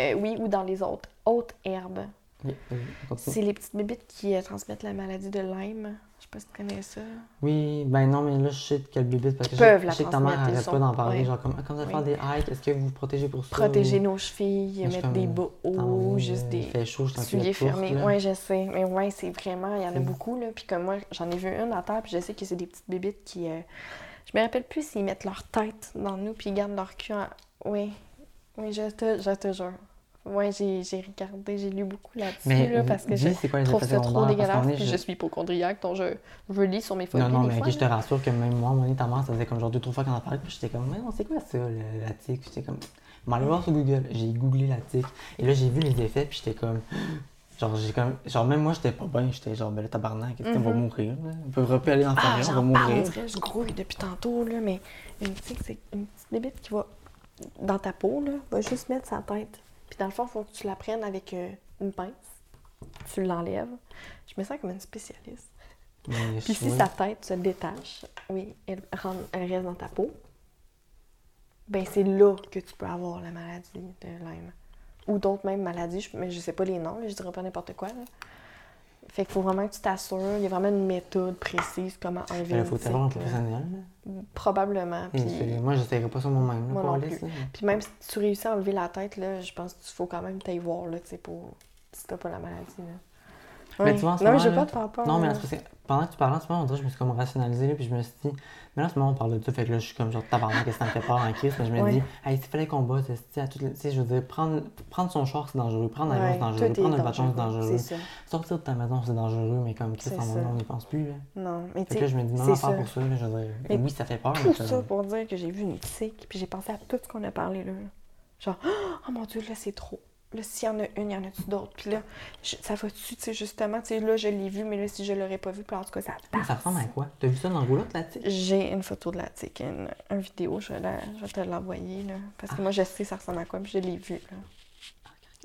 Euh, oui, ou dans les autres. Hautes herbes. Oui, oui. C'est les petites bébites qui euh, transmettent la maladie de Lyme. Je sais pas si tu connais ça. Oui, ben non, mais là, je sais de quelle bibite, parce que je, peuvent je la sais que ta mère transmettre, ils arrête sont- pas d'en parler, ouais. genre comme, quand vous allez Oui. faire des hikes, est-ce que vous vous protégez pour ça? Protéger ou- nos chevilles, je suis mettre des bas T'en hauts, juste des Il fait chaud, je souliers fermés. Ouais, je sais. Mais ouais, c'est vraiment, il y en a beaucoup, là. Puis comme moi, j'en ai vu une à terre, puis je sais que c'est des petites bébites qui. euh, Je me rappelle plus s'ils mettent leur tête dans nous, puis ils gardent leur cul en. Oui. Oui, je te, je te jure. Ouais, j'ai j'ai regardé, j'ai lu beaucoup là-dessus, Mais là, parce que je dis, c'est quoi trouve ça trop dégueulasse, puis je suis hypochondriaque, donc je, je lis sur mes photos. Non, non, mais fois, je te rassure que même moi, mon ta mère, ça faisait comme genre deux, trois fois qu'on en parlait, puis j'étais comme, mais non, c'est quoi ça, le- la tique? J'étais comme, je voir sur Google, j'ai googlé la tique, et là, j'ai vu les effets, puis j'étais comme, genre, j'ai comme, genre, même moi, j'étais pas bien, j'étais genre, ben le tabarnak, qu'est-ce qu'on va Mhm. mourir, là? On peut repérer aller dans Ah, on va parle, on mourir. je grouille depuis tantôt, là, mais une tique, c'est une petite bébite qui va dans ta peau, là, va juste mettre sa tête. Puis dans le fond, il faut que tu la prennes avec euh, une pince. Tu l'enlèves. Je me sens comme une spécialiste. Mais Puis si sa tête se détache, oui, elle, rentre- elle reste dans ta peau, ben c'est là que tu peux avoir la maladie de Lyme. Ou d'autres mêmes maladies, mais je sais pas les noms, là, je dirais pas n'importe quoi. là. Fait qu'il faut vraiment que tu t'assures. Il y a vraiment une méthode précise comment enlever Il faut avoir un professionnel. Probablement. Puis, Moi, j'essayerais pas ça moi-même, là, Moi non plus. puis même si tu réussis à enlever la tête, là, je pense qu'il faut quand même t'aille voir, là, tu pour... si t'as pas la maladie, là. Mais tu vois, en ce non, mais je veux là- pas te faire peur. Non, mais là. c'est parce que pendant que tu parlais en ce moment, on dirait que je me suis comme rationalisé, puis je me suis dit, mais là, en ce moment, on parle de ça, fait que là, je suis comme genre tabarnak, qu'est-ce que ça me fait peur en crise, mais je me Ouais. dis, hey, s'il fallait qu'on bosse, à toutes les- tu sais, je veux dire, prendre, prendre son char, c'est dangereux, prendre l'avion, c'est Ouais, dangereux, tout est prendre un bâton, c'est dangereux, dangereux, C'est sortir de ta maison, c'est dangereux, mais comme Chris, C'est en moment, on n'y pense plus, là. Non, mais tu que là, sais, je me dis, c'est non, pas pour ça, là, je veux dire, Mais oui, ça fait peur, mais tout ça- ça pour dire que j'ai vu une tique, puis j'ai pensé à tout ce qu'on a parlé là. Genre, oh mon Dieu, là, c'est trop. Là, s'il y en a une, il y en a-tu d'autres? Puis là, je- ça va-tu, tu sais, justement, tu sais, là, je l'ai vu, mais là, si je l'aurais pas vu, puis en tout cas, ça ça ressemble à quoi? T'as vu ça dans le roulotte, tu sais? J'ai une photo de la tique, une, une vidéo, je vais, la- je vais te l'envoyer, là. Parce que moi, je sais ça ressemble à quoi, puis je l'ai vu, là.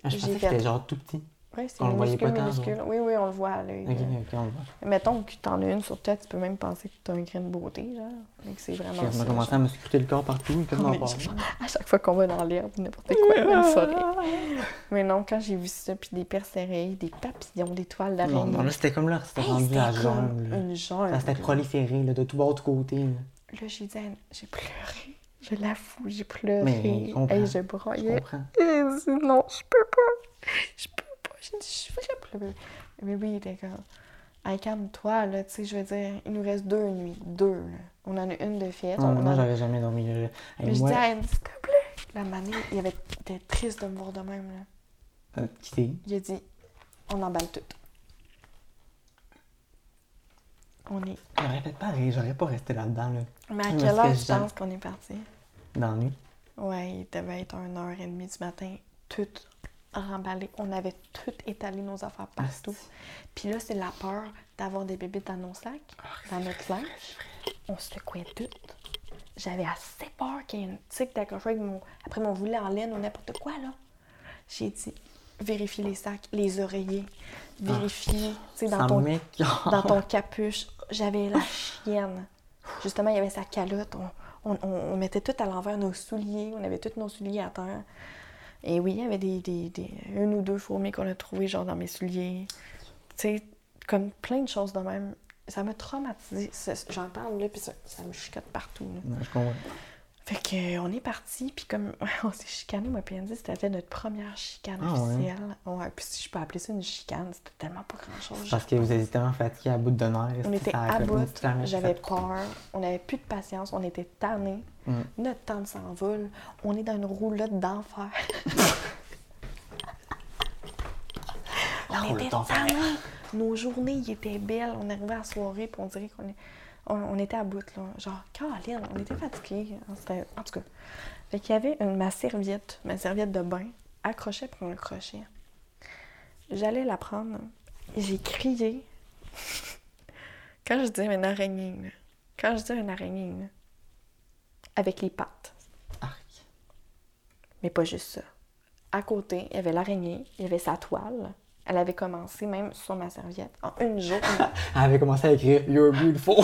Ah, je pensais que c'était genre tout petit. Oui, c'est On le voyait pas tant. Oui, oui, on le voit à l'œil. Ok, là. ok, on le voit. Mettons que t'en as une sur tête, tu peux même penser que t'as un grain de beauté, genre. Mais que c'est vraiment On a commencé à me scruter le corps partout, tellement genre, à chaque fois qu'on va dans l'herbe, n'importe quoi, une forêt. Mais non, quand j'ai vu ça, puis des perce-oreilles, des papillons, des toiles Non, d'araignée. non, là, c'était comme là, c'était Hey, rendu c'était la jungle. Une jungle. Ça s'était proliféré là, de tout bord, de côté. là. là, j'ai dit, j'ai pleuré. Je l'avoue, j'ai pleuré. Mais, je comprends. Hey, je Je broyais. comprends. Il dit, non, je peux pas. Je peux pas. J'ai dit, je suis pleurer. Mais oui, il était comme, hey, calme-toi, là, tu sais, je veux dire, il nous reste deux nuits. Deux, là. On en a une de fête. Non, on moi, en j'aurais jamais dormi. là. Hey, Mais je moi, dis Anne, s'il te plaît. La manée, il avait, était triste de me voir de même, là. euh, qui? Il a dit, on emballe tout. On est. J'aurais fait pareil, j'aurais pas resté là-dedans, là. Mais à Je quelle heure tu jamais- penses qu'on est parti? Dans la nuit. Ouais, il devait être 1h30 du matin, tout remballé. On avait tout étalé nos affaires partout. Puis là, c'est la peur d'avoir des bébés dans nos sacs, dans notre linge. On se secouait tout. J'avais assez peur qu'il y ait une tique d'accrocher avec mon... Après mon volet en laine ou n'importe quoi, là. J'ai dit, vérifie les sacs, les oreillers, vérifie, tu sais, dans ton dans ton capuche. J'avais la chienne. Justement, il y avait sa calotte. On, on- on- on mettait tout à l'envers nos souliers. On avait tous nos souliers à terre. Et oui, il y avait des, des, des- une ou deux fourmis qu'on a trouvées, genre dans mes souliers. Tu sais, comme plein de choses de même. Ça m'a traumatisé. J'en parle là, puis ça, ça me chicote partout. là. Je comprends. Fait que, on est parti, puis comme on s'est chicané, moi puis Andy, c'était notre première chicane Ah ouais? officielle. Ouais, puis si je peux appeler ça une chicane, c'était tellement pas grand-chose. Parce que vous étiez tellement fatigué à bout de nerfs. On était à bout, j'avais peur, on n'avait plus de patience, on était tannés. Mm. Notre temps s'envole, on est dans une roulotte d'enfer. On roulotte était tannés. Nos journées étaient belles. On arrivait à la soirée puis on dirait qu'on est... on, on était à bout, là. Genre, Caroline, on était fatigués. En tout cas. Fait qu'il y avait une- ma serviette, ma serviette de bain, accrochée pour un crochet. J'allais la prendre. J'ai crié. Quand je dis une araignée, là, quand je dis une araignée, là, avec les pattes, Arc. mais pas juste ça. À côté, il y avait l'araignée, il y avait sa toile. Elle avait commencé même sur ma serviette. En une journée. Elle avait commencé à écrire You're beautiful.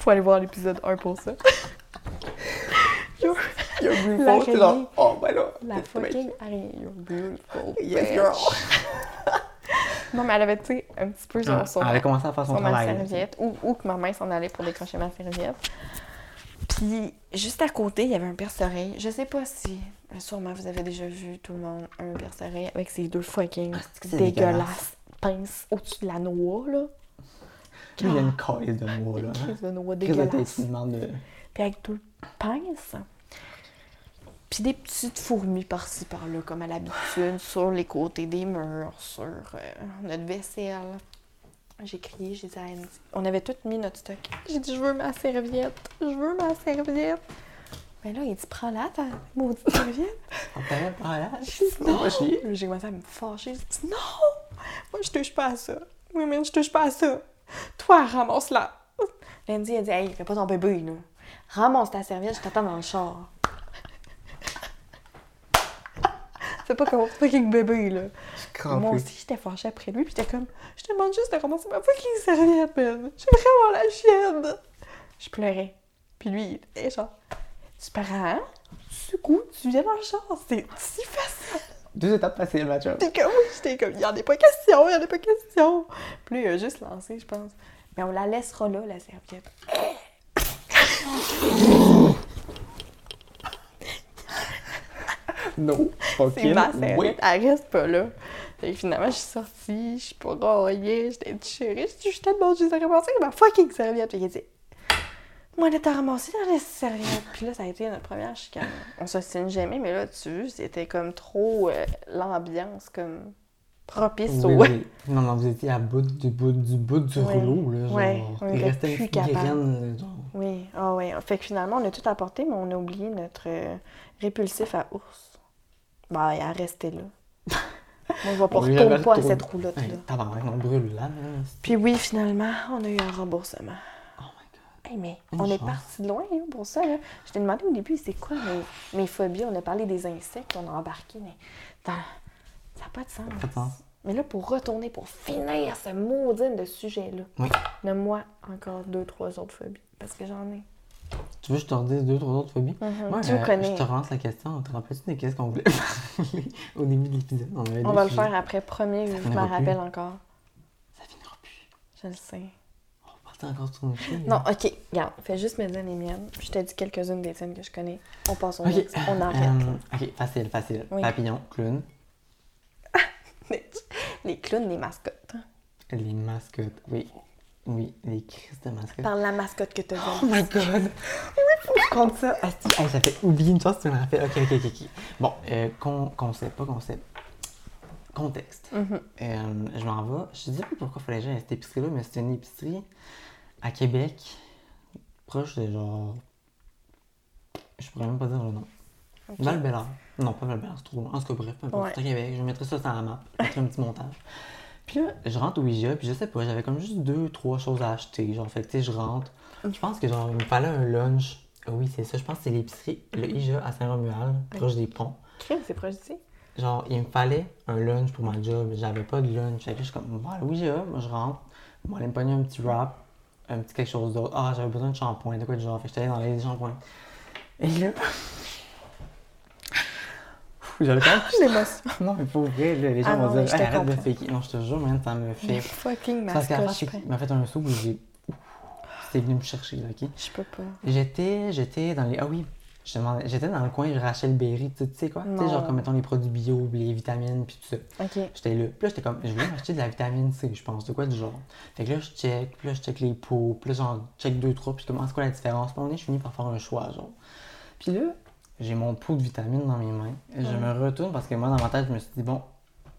Faut aller voir l'épisode 1 pour ça. You're beautiful. L'araignée. C'est genre, oh, ben là. La fucking araignée. You're beautiful. Yes, girl. Non, mais elle avait, tu sais, un petit peu genre Ah, sur, Elle avait commencé à faire son sur ma travail. là. serviette. Ou, ou que ma main s'en allait pour décrocher ma serviette. Puis, juste à côté, il y avait un perce-oreille. Je sais pas si, euh, sûrement, vous avez déjà vu, tout le monde, un perce-oreille avec ses deux fucking Ah, dégueulasses pinces au-dessus de la noix, là. Il y a une calice de mots, là. Crise de noix dégueulasse. de. Puis avec deux pinces. Puis des petites fourmis par-ci par-là, comme à l'habitude, sur les côtés des murs, sur euh, notre vaisselle. J'ai crié, j'ai dit à Andy. On avait tout mis notre stock. J'ai dit, je veux ma serviette. Je veux ma serviette. Mais là, il dit, prends-la, ta maudite serviette. T'avait pas là. J'ai dit, non. J'ai commencé à me fâcher. J'ai dit, non, moi, je touche pas à ça. Oui, mais je touche pas à ça. Toi, ramasse-la. Lundi, elle dit, hey, fais pas ton bébé, là. Ramasse ta serviette, je t'attends dans le char. Pas comme un fucking bébé, là. Moi aussi, j'étais fâchée après lui, puis j'étais comme, je te demande juste de ramasser ma fucking serviette, man. J'ai vraiment la chienne. Je pleurais. Puis lui, il était genre, tu prends, tu coups, tu viens dans le char. C'est si facile. Deux étapes faciles, ma chum. J'étais comme, oui, j'étais comme, il y en a pas question, il y en a pas question. Puis il a juste lancé, je pense. Mais on la laissera là, la serviette. Non. C'est ma serviette, elle reste pas là. Fait que finalement, je suis sortie, je suis pas royée, j'étais déchirée. Je suis tellement juste à ramasser ma fucking serviette. Il a dit, moi, elle t'a ramassé dans la serviette. Puis là, ça a été notre première chicane. On se signe jamais, mais là, tu vois, c'était comme trop euh, l'ambiance, comme propice Oui, au. oui. Non, non, vous étiez à bout du bout du bout du Ouais. rouleau, là. Genre, Ouais, on il restait plus capable. genre. Oui, ah ouais. Fait que finalement, on a tout apporté, mais on a oublié notre euh, répulsif à ours. Bah, il a resté là. Moi, je vais pas On retourner pas à cette roulotte-là. Hey, on brûle là. Puis oui, finalement, on a eu un remboursement. Oh my god. Hey, mais Une on est parti de loin hein, pour ça. Là. Je t'ai demandé au début, c'est quoi mes, mes phobies? On a parlé des insectes, on a embarqué, mais dans- ça n'a pas de sens. Pas de sens. Mais là, pour retourner, pour finir ce maudine de sujet-là, Oui. nomme-moi encore deux, trois autres phobies, parce que j'en ai. Tu veux que je te redise deux, trois autres phobies? Mhm. Moi, tu euh, me connais. je te relance la question. Te rappelles-tu de qu'est-ce qu'on voulait parler au début de l'épisode? On, avait On va le faire après premier, je plus. rappelle encore. Ça finira plus. Je le sais. On va partir t'es encore sur une fille. Non, hein? ok, regarde, fais juste me dire les miennes. Je t'ai dit quelques-unes des tiennes que je connais. On passe au Ok. next. On arrête. Euh, ok, facile, facile. Oui. Papillon, clown, Les, les clowns, les mascottes. hein. les mascottes. Oui. Oui, les crises de mascottes. Parle de la mascotte que t'as Oh my god! Oui, faut compte ça. Asti, hey, j'avais oublié une chose, tu me rappelles. Ok, ok, ok, ok. Bon, euh, con- concept, pas concept. Contexte. Mhm. Euh, je m'en vais. Je sais pas pourquoi il fallait j'aille à cette épicerie-là, mais c'est une épicerie à Québec, proche de genre. Je pourrais même pas dire le nom. Ok. val bélair Non, pas val bélair c'est trop loin. En tout cas, bref, peu importe. Ouais. C'est à Québec. Je mettrai ça sur la map. Je mettrai un petit montage. Puis là, je rentre au IGA, puis je sais pas, j'avais comme juste deux, trois choses à acheter. Genre, fait que, tu sais, je rentre. Je pense que, genre, il me fallait un lunch. Ah Oui, c'est ça. Je pense que c'est l'épicerie, le IGA à Saint-Romuald, proche des ponts. C'est proche d'ici. Genre, il me fallait un lunch pour ma job. J'avais pas de lunch. Fait que là, je suis comme, voilà, oui, j'ai moi, je rentre. Moi, aller me pogner un petit wrap, un petit quelque chose d'autre. Ah, j'avais besoin de shampoing, de quoi de genre. Fait que j'étais allé dans les shampoings. Et là. J'avais quand même. L'émotion. Non, mais pour vrai, là, les gens Ah vont non, mais dire, je Hey, arrête de faker. Non, je te jure, man, ça me fait. Fucking Parce qu'à je m'a fait un saut où j'ai. C'était venu me chercher, là, ok? Je peux pas. J'étais, j'étais dans les. Ah oui, je j'étais dans le coin Rachel Berry, tu sais- tu sais quoi? Tu sais, genre comme mettons les produits bio, les vitamines, puis tout ça. Ok. J'étais là. Puis là, j'étais comme, je voulais m'acheter de la vitamine C, je pense, de quoi du genre. Fait que là, je check, puis là, je check les pots, puis là, genre, check deux, trois, puis je commence, c'est quoi la différence? Puis moment donné, je finis par faire un choix, genre. Puis là, j'ai mon pot de vitamine dans mes mains. Et je me retourne parce que moi, dans ma tête, je me suis dit, bon,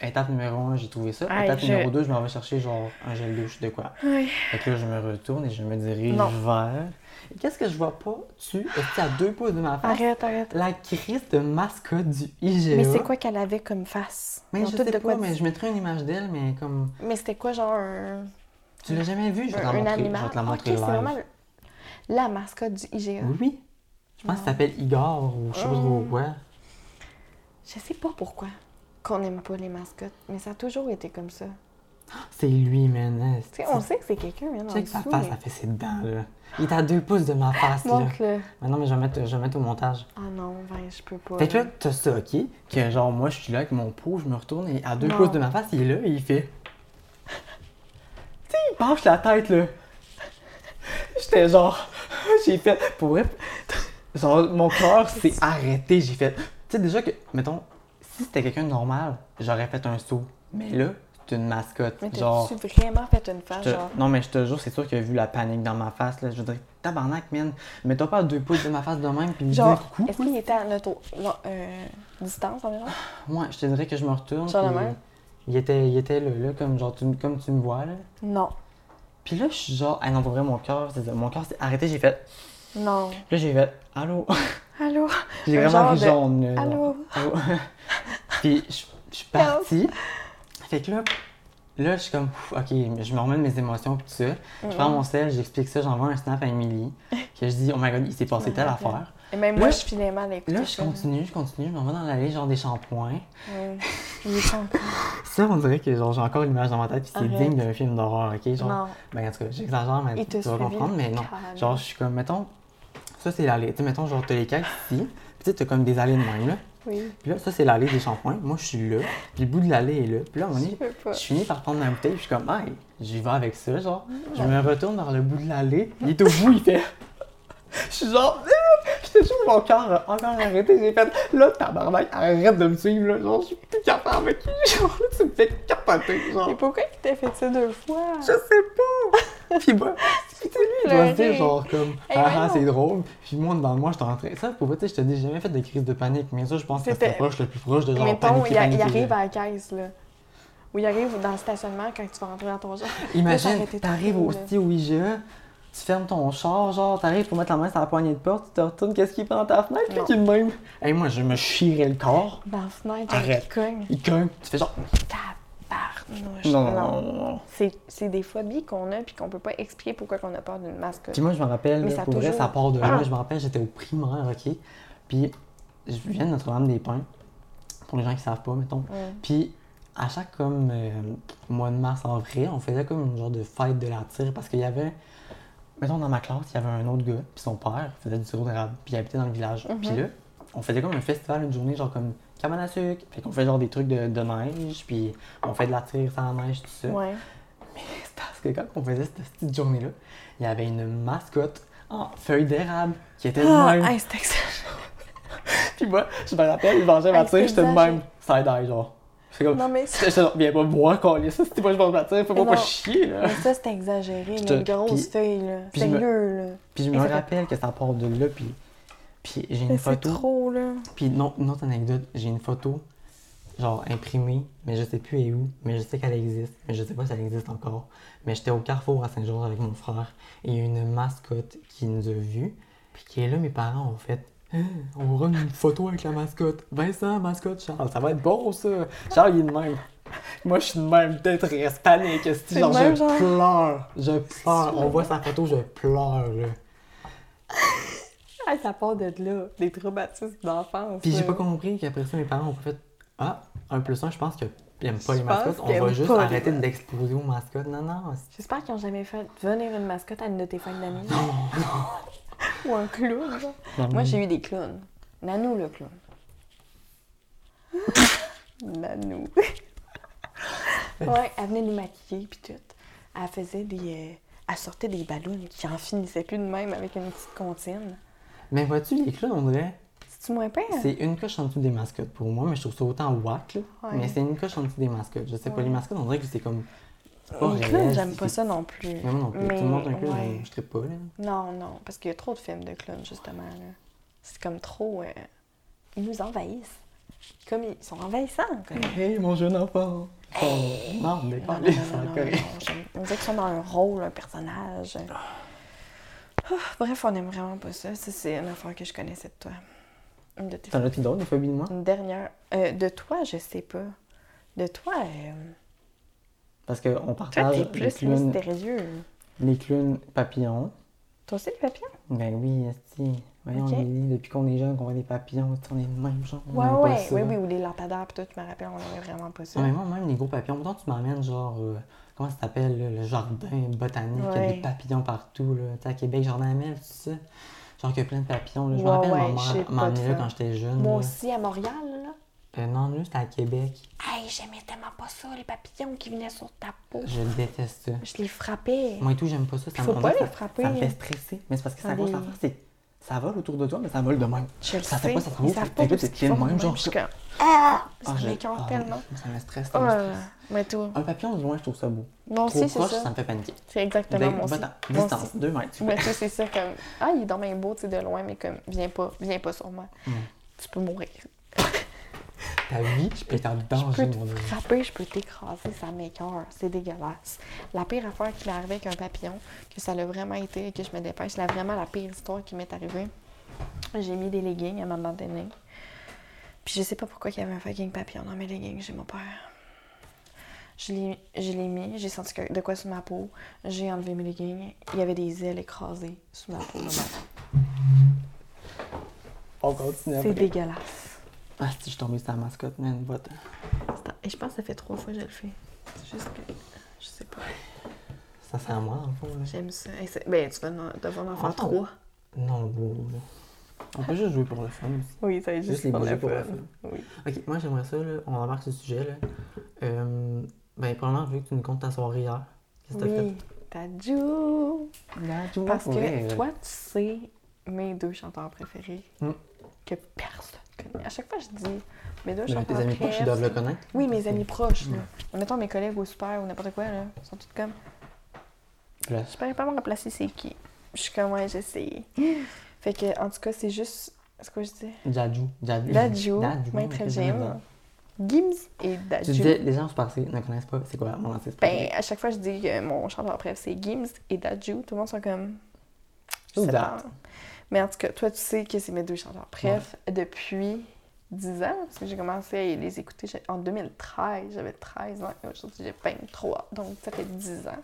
étape numéro un, j'ai trouvé ça. Aïe, étape je- numéro deux, je m'en vais chercher, genre, un gel douche, de quoi. Oui. Fait que là, je me retourne et je me dirige Non. vers. Qu'est-ce que je vois pas? Tu, est à deux pouces de ma face? Arrête, arrête. La crise de mascotte du IGA. Mais c'est quoi qu'elle avait comme face? Mais Ils je sais de pas, quoi mais je mettrai une image d'elle, mais comme. Mais c'était quoi, genre un, Tu l'as jamais vue? Je vais te la un montrer. animal? Je vais te la montrer live. vraiment la mascotte du IGA. Oui. Je pense qu'il s'appelle? Igor ou je sais pas trop Oh. quoi. Je sais pas pourquoi qu'on n'aime pas les mascottes, mais ça a toujours été comme ça. C'est lui, man. hein, Tu sais, on sait que c'est quelqu'un, sais que sa face, ça fait ses dents, là. Il est à deux pouces de ma face, là. Mais non, mais je vais mettre, je vais mettre au montage. Ah non, ben, je peux pas. Fait que là, t'as ça, ok? Que genre, moi, je suis là avec mon pot, je me retourne et à deux Non. pouces de ma face, il est là et il fait. Tu sais, il penche la tête, là. J'étais genre. J'ai fait. Pour vrai. Genre, mon cœur s'est arrêté. J'ai fait. Tu sais, déjà que, mettons, si c'était quelqu'un de normal, j'aurais fait un saut. Mais là, c'est une mascotte. Mais genre. t'as-tu vraiment fait une face, te- genre? Non, mais je te jure, c'est sûr qu'il a vu la panique dans ma face, là. Je veux dire, tabarnak, man. Mets-toi pas à deux pouces de ma face de même, puis Genre, coucou. est-ce qu'il était à notre euh, distance environ? Moi, je te dirais que je me retourne. Sur la puis main? Il était, il était là, là, comme, genre, tu, comme tu me vois, là. Non. Puis là, je suis genre, ah non, pour vrai, mon cœur. Mon cœur s'est arrêté, j'ai fait. Non. Là, j'ai fait, allô? Allô? J'ai vraiment vu de- jaune. Allô? Allô? Puis je suis partie. Fait que là, là, je suis comme, ok, je me remets de mes émotions, tout ça. Je prends mon sel, j'explique ça, j'envoie un snap à Emily. que je dis, oh my god, il s'est passé telle affaire. Et même moi, je filais mal à écouter Là, je continue, je continue, je m'en vais dans l'allée, genre des shampoings. Encore. Ça, on dirait que genre, j'ai encore l'image dans ma tête, puis c'est digne d'un film d'horreur, ok? Genre, Non. Ben, en tout cas, j'exagère, mais tu vas comprendre, mais non. Genre, je suis comme, mettons, ça c'est l'allée. Tu sais, mettons, genre, t'as les caisses ici, puis tu sais, t'as comme des allées de même, là. Oui. Puis là, ça c'est l'allée des shampoings. Moi, je suis là, puis le bout de l'allée est là. Puis là, à un moment Je donné, finis par prendre ma bouteille, puis je suis comme, hey, j'y vais avec ça, genre. Je me retourne vers le bout de l'allée, il est au bout, il fait. Je suis genre, Toujours mon cœur a encore arrêté. J'ai fait, là, tabarnak, arrête de me suivre, là. Genre, je suis plus capable avec Genre, là, tu me fais capoter, genre. Et pourquoi il t'a fait ça deux fois? Je sais pas. Puis moi, tu sais, lui, il doit se dire genre comme Eh, ah ah, c'est drôle. Puis moi dans moi, je suis en train. Ça pour vrai, tu sais, je te dis, j'ai jamais fait de crise de panique, mais ça je pense que C'était- c'est proche le plus proche de genre Mettons, paniquer, il, arrive à la caisse, là. Ou il arrive dans le stationnement quand tu vas rentrer dans ton genre. Imagine, t'arrives crier, au là. style au IGA, tu fermes ton char, genre t'arrives pour mettre la main sur la poignée de porte, tu te retournes, qu'est-ce qu'il fait dans ta fenêtre, puis qu'il même. Hey, moi je me chierais le corps. Dans la fenêtre, Arrête. qui cogne. Il cogne, tu fais genre Tabarnouche. non, non, non, non. C'est des phobies qu'on a puis qu'on peut pas expliquer pourquoi on a peur d'une mascotte. Puis moi, je me rappelle, Mais là, ça pour vrai, toujours- ça part de là. Ah. Je me rappelle, j'étais au primaire, OK? Puis, je viens de Notre-Dame-des-Pins, pour les gens qui savent pas, mettons. Ouais. Puis, à chaque comme euh, mois de mars, avril, on faisait comme une genre de fête de la tire parce qu'il y avait, mettons, dans ma classe, il y avait un autre gars, puis son père faisait du sirop d'érable, puis il habitait dans le village. Mhm. Puis là, on faisait comme un festival une journée, genre comme cabane à sucre, fait qu'on fait genre des trucs de, de neige, puis on fait de la tire sans neige, tout ça. Ouais. Mais c'est parce que quand on faisait cette petite journée-là, il y avait une mascotte en feuille d'érable qui était de Ah, même. hey, c'est exagéré. Puis moi, je me rappelle, je mangeais ma tire, j'étais de même. Side-eye, genre. C'est comme. Non, mais genre, viens pas me voir, coller ça. Si moi je mange ma tire, fais-moi pas chier, là. Mais ça, c'était exagéré, Je une grosse feuille, là. puis je me- Sérieux, là. Puis je me rappelle que ça part de là, puis. Puis j'ai une c'est photo. trop, là. Puis non, une autre anecdote, j'ai une photo, genre imprimée, mais je sais plus elle est où, mais je sais qu'elle existe, mais je sais pas si elle existe encore. Mais j'étais au Carrefour à Saint-Georges avec mon frère, et il y a une mascotte qui nous a vus, puis qui est là, mes parents ont fait. Hein, on va rendre une photo avec la mascotte. Vincent, mascotte, Charles, ça va être bon ça. Charles, il est de même. Moi, je suis de même, peut-être reste panique. Si, genre, même je genre. pleure. Je pleure. On voit sa photo, je pleure, là. Ah, ça part de là, des traumatismes d'enfance. Puis j'ai pas compris qu'après ça, mes parents ont fait Ah, un plus un, je pense qu'ils aiment pas les mascottes. On va juste arrêter d'exposer aux mascottes. Non, non. J'espère qu'ils ont jamais fait venir une mascotte à une de tes fêtes d'amis. Ou un clown, non, Moi, j'ai eu des clowns. Nanou, le clown. Nanou. ouais, elle venait nous maquiller, puis tout. Elle faisait des... euh, Elle sortait des ballons qui en finissaient plus de même avec une petite comptine. Mais vois-tu, les clowns, on dirait, C'est-tu moins pire? c'est une coche en dessous des mascottes pour moi, mais je trouve ça autant whack, là. Ouais. Mais c'est une coche en dessous des mascottes. Je sais pas, les mascottes, on dirait que c'est comme. Clowns, réel, j'aime pas ça non plus. Non plus. Mais, Tout le monde je trippe pas, là. Non, non, parce qu'il y a trop de films de clowns, justement. là. C'est comme trop... euh, Ils nous envahissent. Comme ils sont envahissants. Comme... Hey, mon jeune enfant. Oh, non, mais Non, pas non, non, non, non, non, On dirait qu'ils sont dans un rôle, un personnage. Ah, bref, on n'aime vraiment pas ça. Ça, c'est une affaire que je connaissais de toi. Une de tes T'en as-tu d'autres, des phobies de moi? Une dernière. Euh, de toi, je sais pas. De toi, euh, Parce qu'on toi, partage les plus clowns, mystérieux. les clowns papillons. Toi aussi, le papillon? Ben oui. Voyons. Lily, depuis qu'on est jeune, qu'on voit des papillons, on est le même genre. on Ouais, pas ouais, ça. oui, oui, ou les lampadaires, pis tout, je me rappelle, on n'aimait vraiment pas ça. Ouais, mais moi, même les gros papillons, pourtant tu m'amènes genre, euh, comment ça s'appelle, le jardin botanique, il y a des papillons partout, là. Tu sais, à Québec, Jardin Amel, tu sais. Genre qu'il y a plein de papillons, là. Je me Ouais, rappelle, ouais, ma mère m'a là ça. quand j'étais jeune. Moi là. aussi, à Montréal. Euh, non, nous, c'était à Québec. Hey, j'aimais tellement pas ça, les papillons qui venaient sur ta peau. Je déteste ça. Je les frappais. Moi et tout, j'aime pas ça. ça Faut me- pas les ça- frapper. Ça me fait stresser. Mais c'est parce que ça ça va, c'est. Ça vole autour de toi, mais ça vole de même. Je Ça fait pas, ça fait savent Fait que t'es de même, genre, Je suis ça- comme... Ah! Ça Ah, je- m'écoeure ah, tellement. Ça me stresse, ça me stresse. Mais Un papillon, de loin, je trouve ça beau. Trop aussi, c'est proche, ça. ça me fait paniquer. C'est exactement aussi. va-t'en. Moi Distance, deux mètres. Mais toi, c'est ça, comme... Ah, il est dans bien beau, tu sais, de loin, mais comme, viens pas, viens pas sur moi. Hmm. Tu peux mourir. Ta vie, je peux être en Je danger, peux mon te frapper, je peux t'écraser, ça m'écoeure. C'est dégueulasse. La pire affaire qui m'est arrivée avec un papillon, que ça l'a vraiment été, que je me dépêche, c'est vraiment la pire histoire qui m'est arrivée. J'ai mis des leggings à un moment donné. Puis je sais pas pourquoi il y avait un fucking papillon dans mes leggings, j'ai mon père. Je l'ai je l'ai mis, j'ai senti de quoi sur ma peau. J'ai enlevé mes leggings. Il y avait des ailes écrasées sous ma peau. On continue C'est dégueulasse. Ah, si je suis tombé sur la mascotte, man, va-t'en. Et je pense que ça fait trois fois que je le fais. C'est juste que. Je sais pas. Ça, c'est à moi, le fond, là. J'aime ça. Et c'est- ben, tu vas en- devoir en faire trois. Non, beau, là. On peut juste jouer pour le fun aussi. Oui, ça va être Juste les bouger pour le fun. Oui. Ok, moi j'aimerais ça, là, on embarque ce sujet, là. Euh, ben, premièrement, je veux que tu nous comptes ta soirée hier. Qu'est-ce que t'as Oui, Tadjou! fait? Parce que toi, tu sais mes deux chanteurs préférés Mm. que personne À chaque fois, je dis mes deux chanteurs tes amis proches, ils doivent le connaître. Oui, mes amis proches. Là. Mm. Mettons mes collègues au super ou n'importe quoi, là, ils sont tous comme. Là, Je pourrais pas me remplacer c'est qui? Je suis comme, ouais, j'essaie. fait que, en tout cas, c'est juste. C'est quoi je dis? Dadju, Dadju, Maître Jim, Gims et Tu Dadju. disais, les gens passés ne connaissent pas c'est quoi mon ancien Ben, à chaque fois, je dis que mon chanteur préf, c'est Gims et Dadju. Tout le monde sont comme. Mais en tout cas, toi, tu sais que c'est mes deux chanteurs préf depuis 10 ans, parce que j'ai commencé à les écouter en 2013. J'avais 13 ans et aujourd'hui, j'ai 23. Donc, ça fait 10 ans.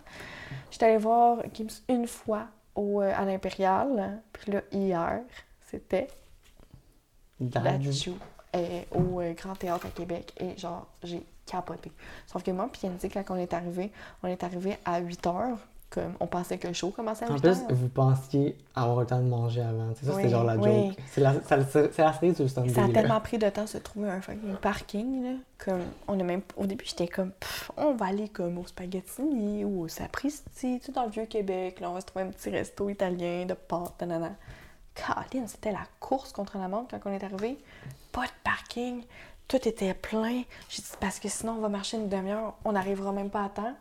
J'étais allée voir Gims une fois au, euh, à l'Impérial. Puis là, hier, c'était euh, au euh, Grand Théâtre à Québec. Et genre, j'ai capoté. Sauf que moi, puis Yannick, quand on est arrivé, on est arrivé à 8 heures. Comme, on pensait que le show commençait à En 8 plus, vous pensiez avoir le temps de manger avant. C'est ça, c'était Oui, genre la oui. joke. C'est la, ça- c'est la cerise sur le Ça a tellement pris de temps de se trouver un fucking parking, là. Comme, on a même... Au début, j'étais comme, Pff, on va aller comme au Spaghettini ou au Sapristi, sais, dans le Vieux-Québec, là, on va se trouver un petit resto italien de pâtes, nanana. Caroline, c'était la course contre la montre quand on est arrivé. Pas de parking, tout était plein. J'ai dit, parce que sinon, on va marcher une demi-heure, on n'arrivera même pas à temps.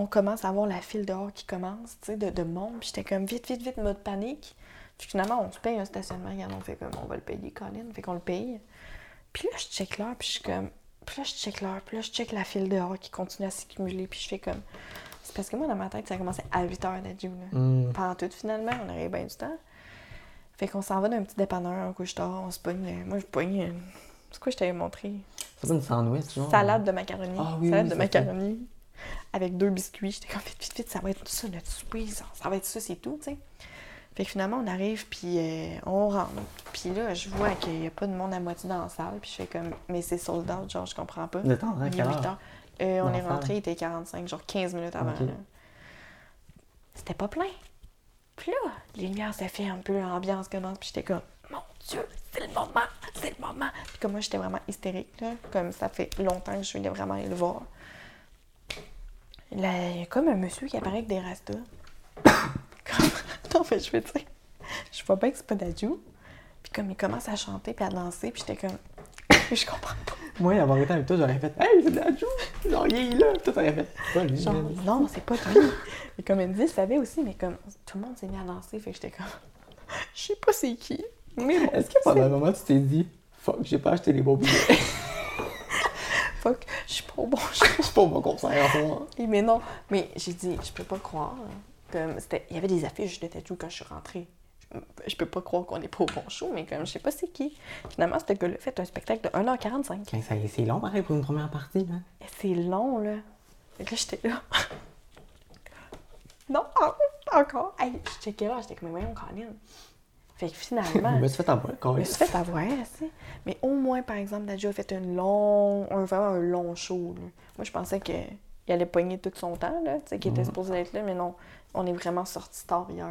On commence à voir la file dehors qui commence, tu sais, de, de monde. Puis j'étais comme, vite, vite, vite, mode panique. Puis finalement, on se paye un stationnement. Regarde, on fait comme, on va le payer, Colin. Fait qu'on le paye. Puis là, je check l'heure, puis je suis comme. Puis là, je check l'heure, puis là, je check la file dehors qui continue à s'accumuler, puis je fais comme. C'est parce que moi, dans ma tête, ça a commencé à 8 h d'être là. Hmm. Pendant tout, finalement, on aurait bien du temps. Fait qu'on s'en va d'un petit dépanneur, un couche tard, on se pogne. euh, Moi, je pogne. euh, C'est quoi je t'avais montré? C'est pas une sandwich, genre. Salade de macaroni. Ah oui, Salade oui, de macaroni. Avec deux biscuits. J'étais comme, vite, vite, vite, ça va être ça, notre souper. Ça, ça va être ça, c'est tout, tu sais. Fait que finalement, on arrive, puis euh, on rentre. Puis là, je vois qu'il n'y a pas de monde à moitié dans la salle. Puis je fais comme, mais c'est sold out, genre, je comprends pas. Train à Il est quelle 8 heure? heures. Euh, on est rentré, il était 45, genre 15 minutes avant. C'était pas plein. Puis là, les lumières fait un peu l'ambiance commence, puis j'étais comme, mon Dieu, c'est le moment, c'est le moment. Puis comme moi, j'étais vraiment hystérique, là. Comme ça fait longtemps que je voulais vraiment aller le voir. Là, il y a comme un monsieur qui apparaît avec des rastas. comme... Non, mais je veux dire, je vois bien que c'est pas d'adieu. Puis comme il commence à chanter puis à danser, puis j'étais comme, je comprends pas. Moi, avoir été avec toi, j'aurais fait Hey, c'est joue! Genre, il est là! Puis toi, t'aurais fait C'est pas lui, Genre, non, c'est pas lui. Et comme elle me dit, je savais aussi, mais comme tout le monde s'est mis à danser, fait que j'étais comme, je sais pas c'est qui. Mais bon, Est-ce que pendant un moment, tu t'es dit Fuck, j'ai pas acheté les bons billets? fuck, je suis pas au bon. Je suis pas au bon concert en ce moment. Mais non, mais j'ai dit, je peux pas croire. Comme c'était, il y avait des affiches de tattoo quand je suis rentrée. Je, je peux pas croire qu'on est pas au bon show, mais comme je sais pas c'est qui. Finalement, ce gars-là fait un spectacle de 1h45. Ben, ça- C'est long, pareil, pour une première partie, là. Et c'est long, là. Fait que là, j'étais là. non, en- encore. Hey, je checkais là, j'étais comme, mais voyons, Colin. Fait que finalement, me suis fait avoir, quand me suis fait avoir, tu sais? Mais au moins, par exemple, Dadju a fait un long, un, vraiment un long show. là. Moi, je pensais qu'il allait pogner tout son temps, là, tu sais, qu'il était supposé être là, mais non, on est vraiment sorti tard hier.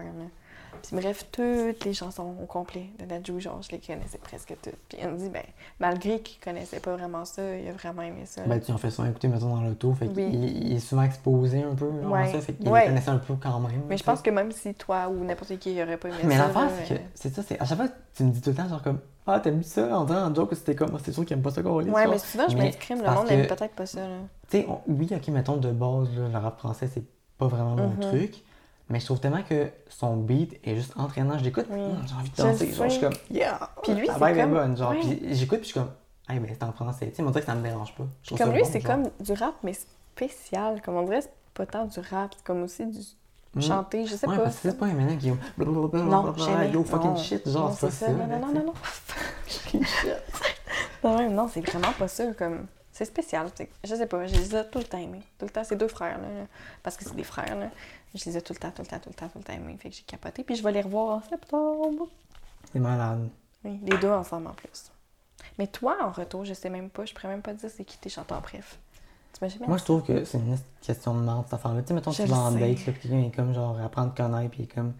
Puis bref, toutes les chansons au complet de Dadju, genre, je les connaissais presque toutes. Puis elle me dit, ben, malgré qu'il connaissait pas vraiment ça, il a vraiment aimé ça. là. Ben, tu en fais souvent écouter, mettons, dans l'auto. Fait Oui. qu'il il est souvent exposé un peu, genre, Ouais. ça. Fait qu'il Ouais. connaissait un peu quand même. mais je pense que même si toi ou n'importe qui aurait pas aimé Mais ça. l'affaire, là, c'est que, c'est ça, c'est à chaque fois, tu me dis tout le temps, genre comme, ah, t'aimes ça, en disant en joke que c'était comme, Ah, c'est sûr qu'ils aiment pas ça qu'on lit. Ouais, mais souvent, je Mais m'exprime, le monde n'aime que- peut-être pas ça. Là. Tu sais, on- oui, ok, mettons, de base, là, le rap français, c'est pas vraiment mon Mhm. truc. Mais je trouve tellement que son beat est juste entraînant. Je l'écoute, j'ai envie de danser. Genre, je suis comme, yeah! Puis lui, c'est comme- bonne. Genre, Ouais. puis j'écoute, puis je suis comme, hey, ben c'est en français. Tu sais, on dirait que ça me dérange pas. Je Comme ça lui, bon, c'est comme du rap, mais spécial. Comme on dirait, c'est pas tant du rap, c'est comme aussi du Mhm. chanter, je sais Ouais, pas. parce que c'est pas un ménage qui est blablabla, Non, yo fucking Non. shit, genre, Non, c'est ça. Non, non, non, non, non. Fucking shit. non, non, non, c'est vraiment pas ça. Comme... C'est spécial. Je sais pas, je les ai tout le temps aimés. Tout le temps, c'est deux frères, là. Parce que c'est des frères, là. Je les ai tout le temps, tout le temps, tout le temps, tout le temps aimés. Fait que j'ai capoté. Puis je vais les revoir en septembre. C'est malade. Oui, les deux ensemble en plus. Mais toi, en retour, je sais même pas, je pourrais même pas te dire c'est qui tes chanteurs préf. Tu m'as jamais Moi, je trouve que c'est une question de merde, cette affaire-là. Tu sais, mettons, Je tu vas en date, là, puis quelqu'un est comme, genre, apprendre à te connaître, puis il est comme,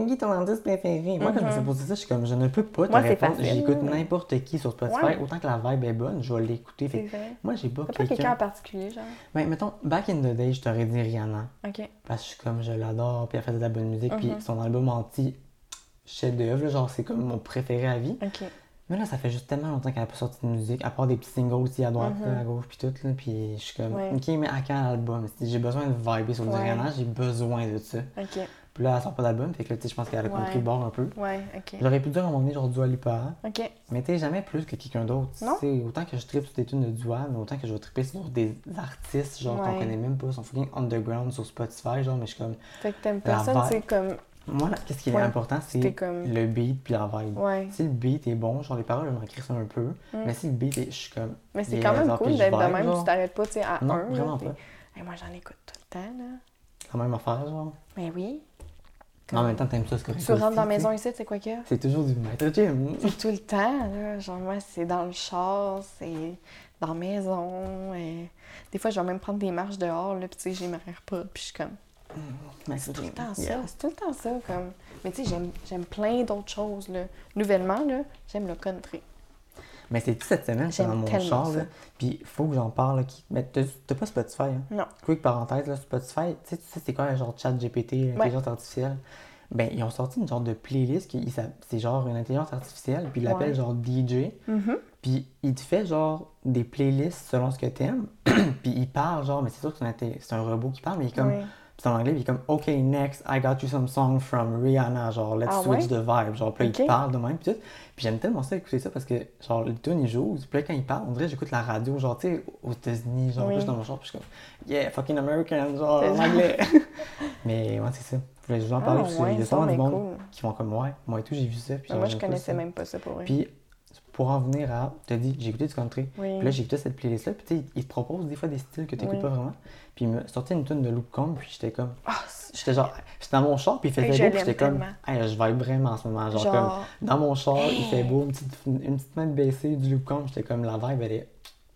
c'est qui ton artiste préféré? Moi, quand je me suis posé ça, je suis comme, je ne peux pas te Moi, répondre. J'écoute n'importe qui sur Spotify, Ouais. autant que la vibe est bonne, je vais l'écouter. Fait. Moi, j'ai pas quelqu'un quelqu'un. en particulier, genre? Ben, mettons, back in the day, je t'aurais dit Rihanna. Ok. Parce que je suis comme, je l'adore, puis elle fait de la bonne musique, puis Mhm. son album anti chef-d'œuvre, genre, c'est comme mon préféré à vie. Ok. Mais là, ça fait juste tellement longtemps qu'elle n'a pas sorti de musique, à part des petits singles aussi à droite, Mhm. là, à gauche, puis tout, là, puis je suis comme, Ouais. ok, mais à quand l'album? J'ai besoin de vibrer sur du. Rihanna, j'ai besoin de ça. Ok. Puis là, elle sort pas d'album, fait que là, je pense qu'elle a Ouais. compris le bord un peu. Ouais, ok. J'aurais pu dire à un moment donné, genre Dua Lipa, Ok. mais t'es jamais plus que quelqu'un d'autre. Non. Autant que je tripe sur des tunes de Dua, mais autant que je vais tripper sur des artistes, genre, qu'on connaît même pas, sont fucking underground sur Spotify, genre, mais je suis comme, Fait que t'aimes personne, c'est comme. moi, qu'est-ce qui est Ouais. important, c'est comme- le beat puis la vibe. Ouais. Si le beat est bon, genre les paroles, je m'en écris ça un peu, Mm. mais si le beat est, je suis comme, Mais c'est quand même cool d'être de même, genre. tu t'arrêtes pas, tu sais, à Non, un. vraiment pas. Hey, moi, j'en écoute tout le temps, là. La même affaire, genre. Mais oui. Mais en même temps, t'aimes ça, c'est correct Tu rentres aussi, dans la tu maison ici, c'est quoi qu'il y a? C'est toujours du maître gym. C'est tout le temps, là. Genre, moi, c'est dans le char, c'est dans la maison. Et... Des fois, je vais même prendre des marches dehors, là, puis tu sais, j'ai ma AirPod, puis je suis comme. Mais C'est tout le temps Yeah. ça. C'est tout le temps ça. Comme... Mais tu sais, j'aime, j'aime plein d'autres choses. Là. Nouvellement, là, j'aime le country. Mais c'est tout cette semaine, c'est dans mon char, ça. là. Puis faut que j'en parle, là. qui- Mais t'as pas Spotify, hein? Non. Quick parenthèse, là, Spotify, tu sais, tu sais, c'est quoi, genre chat GPT, l'intelligence artificielle? Ben, ils ont sorti une genre de playlist, qui, il c'est genre une intelligence artificielle, puis ils l'appellent Ouais. genre DJ, Mhm. puis il te fait genre des playlists selon ce que t'aimes, puis il parle genre, mais c'est sûr que c'est un, un robot qui parle, mais il est comme. C'est en anglais, puis il est comme, OK, next, I got you some song from Rihanna, genre, let's Ah switch ouais? the vibe, genre, puis là, il parle de même, puis tout. Puis j'aime tellement ça écouter ça parce que, genre, le tune il joue, puis là, quand il parle, on dirait j'écoute la radio, genre, tu sais, aux États-Unis, genre, Oui. puis je suis dans mon char, puis je suis comme, yeah, fucking American, genre, en anglais. mais ouais, c'est ça. Je voulais juste en Ah, parler parce qu'il y a ça, sûrement du monde cool. qui font comme, ouais, moi et tout, j'ai vu ça. Puis moi, genre, je connaissais ça. même pas ça pour. Puis, pour en venir à, t'as dit, j'ai écouté du country. oui. Puis là, j'ai écouté cette playlist-là, puis tu sais, il te propose des fois des styles que tu n'écoutes Oui. pas vraiment. Puis il m'a sorti une tune de Loop Combe, puis j'étais comme, Ah, c'est- J'étais genre, j'étais dans mon char, puis il faisait beau, puis j'étais comme, hey, je vibe vraiment en ce moment. Genre, Genre- comme, dans mon char, il fait beau, une petite, une petite main baissée, du loop comb, j'étais comme, la vibe, elle est.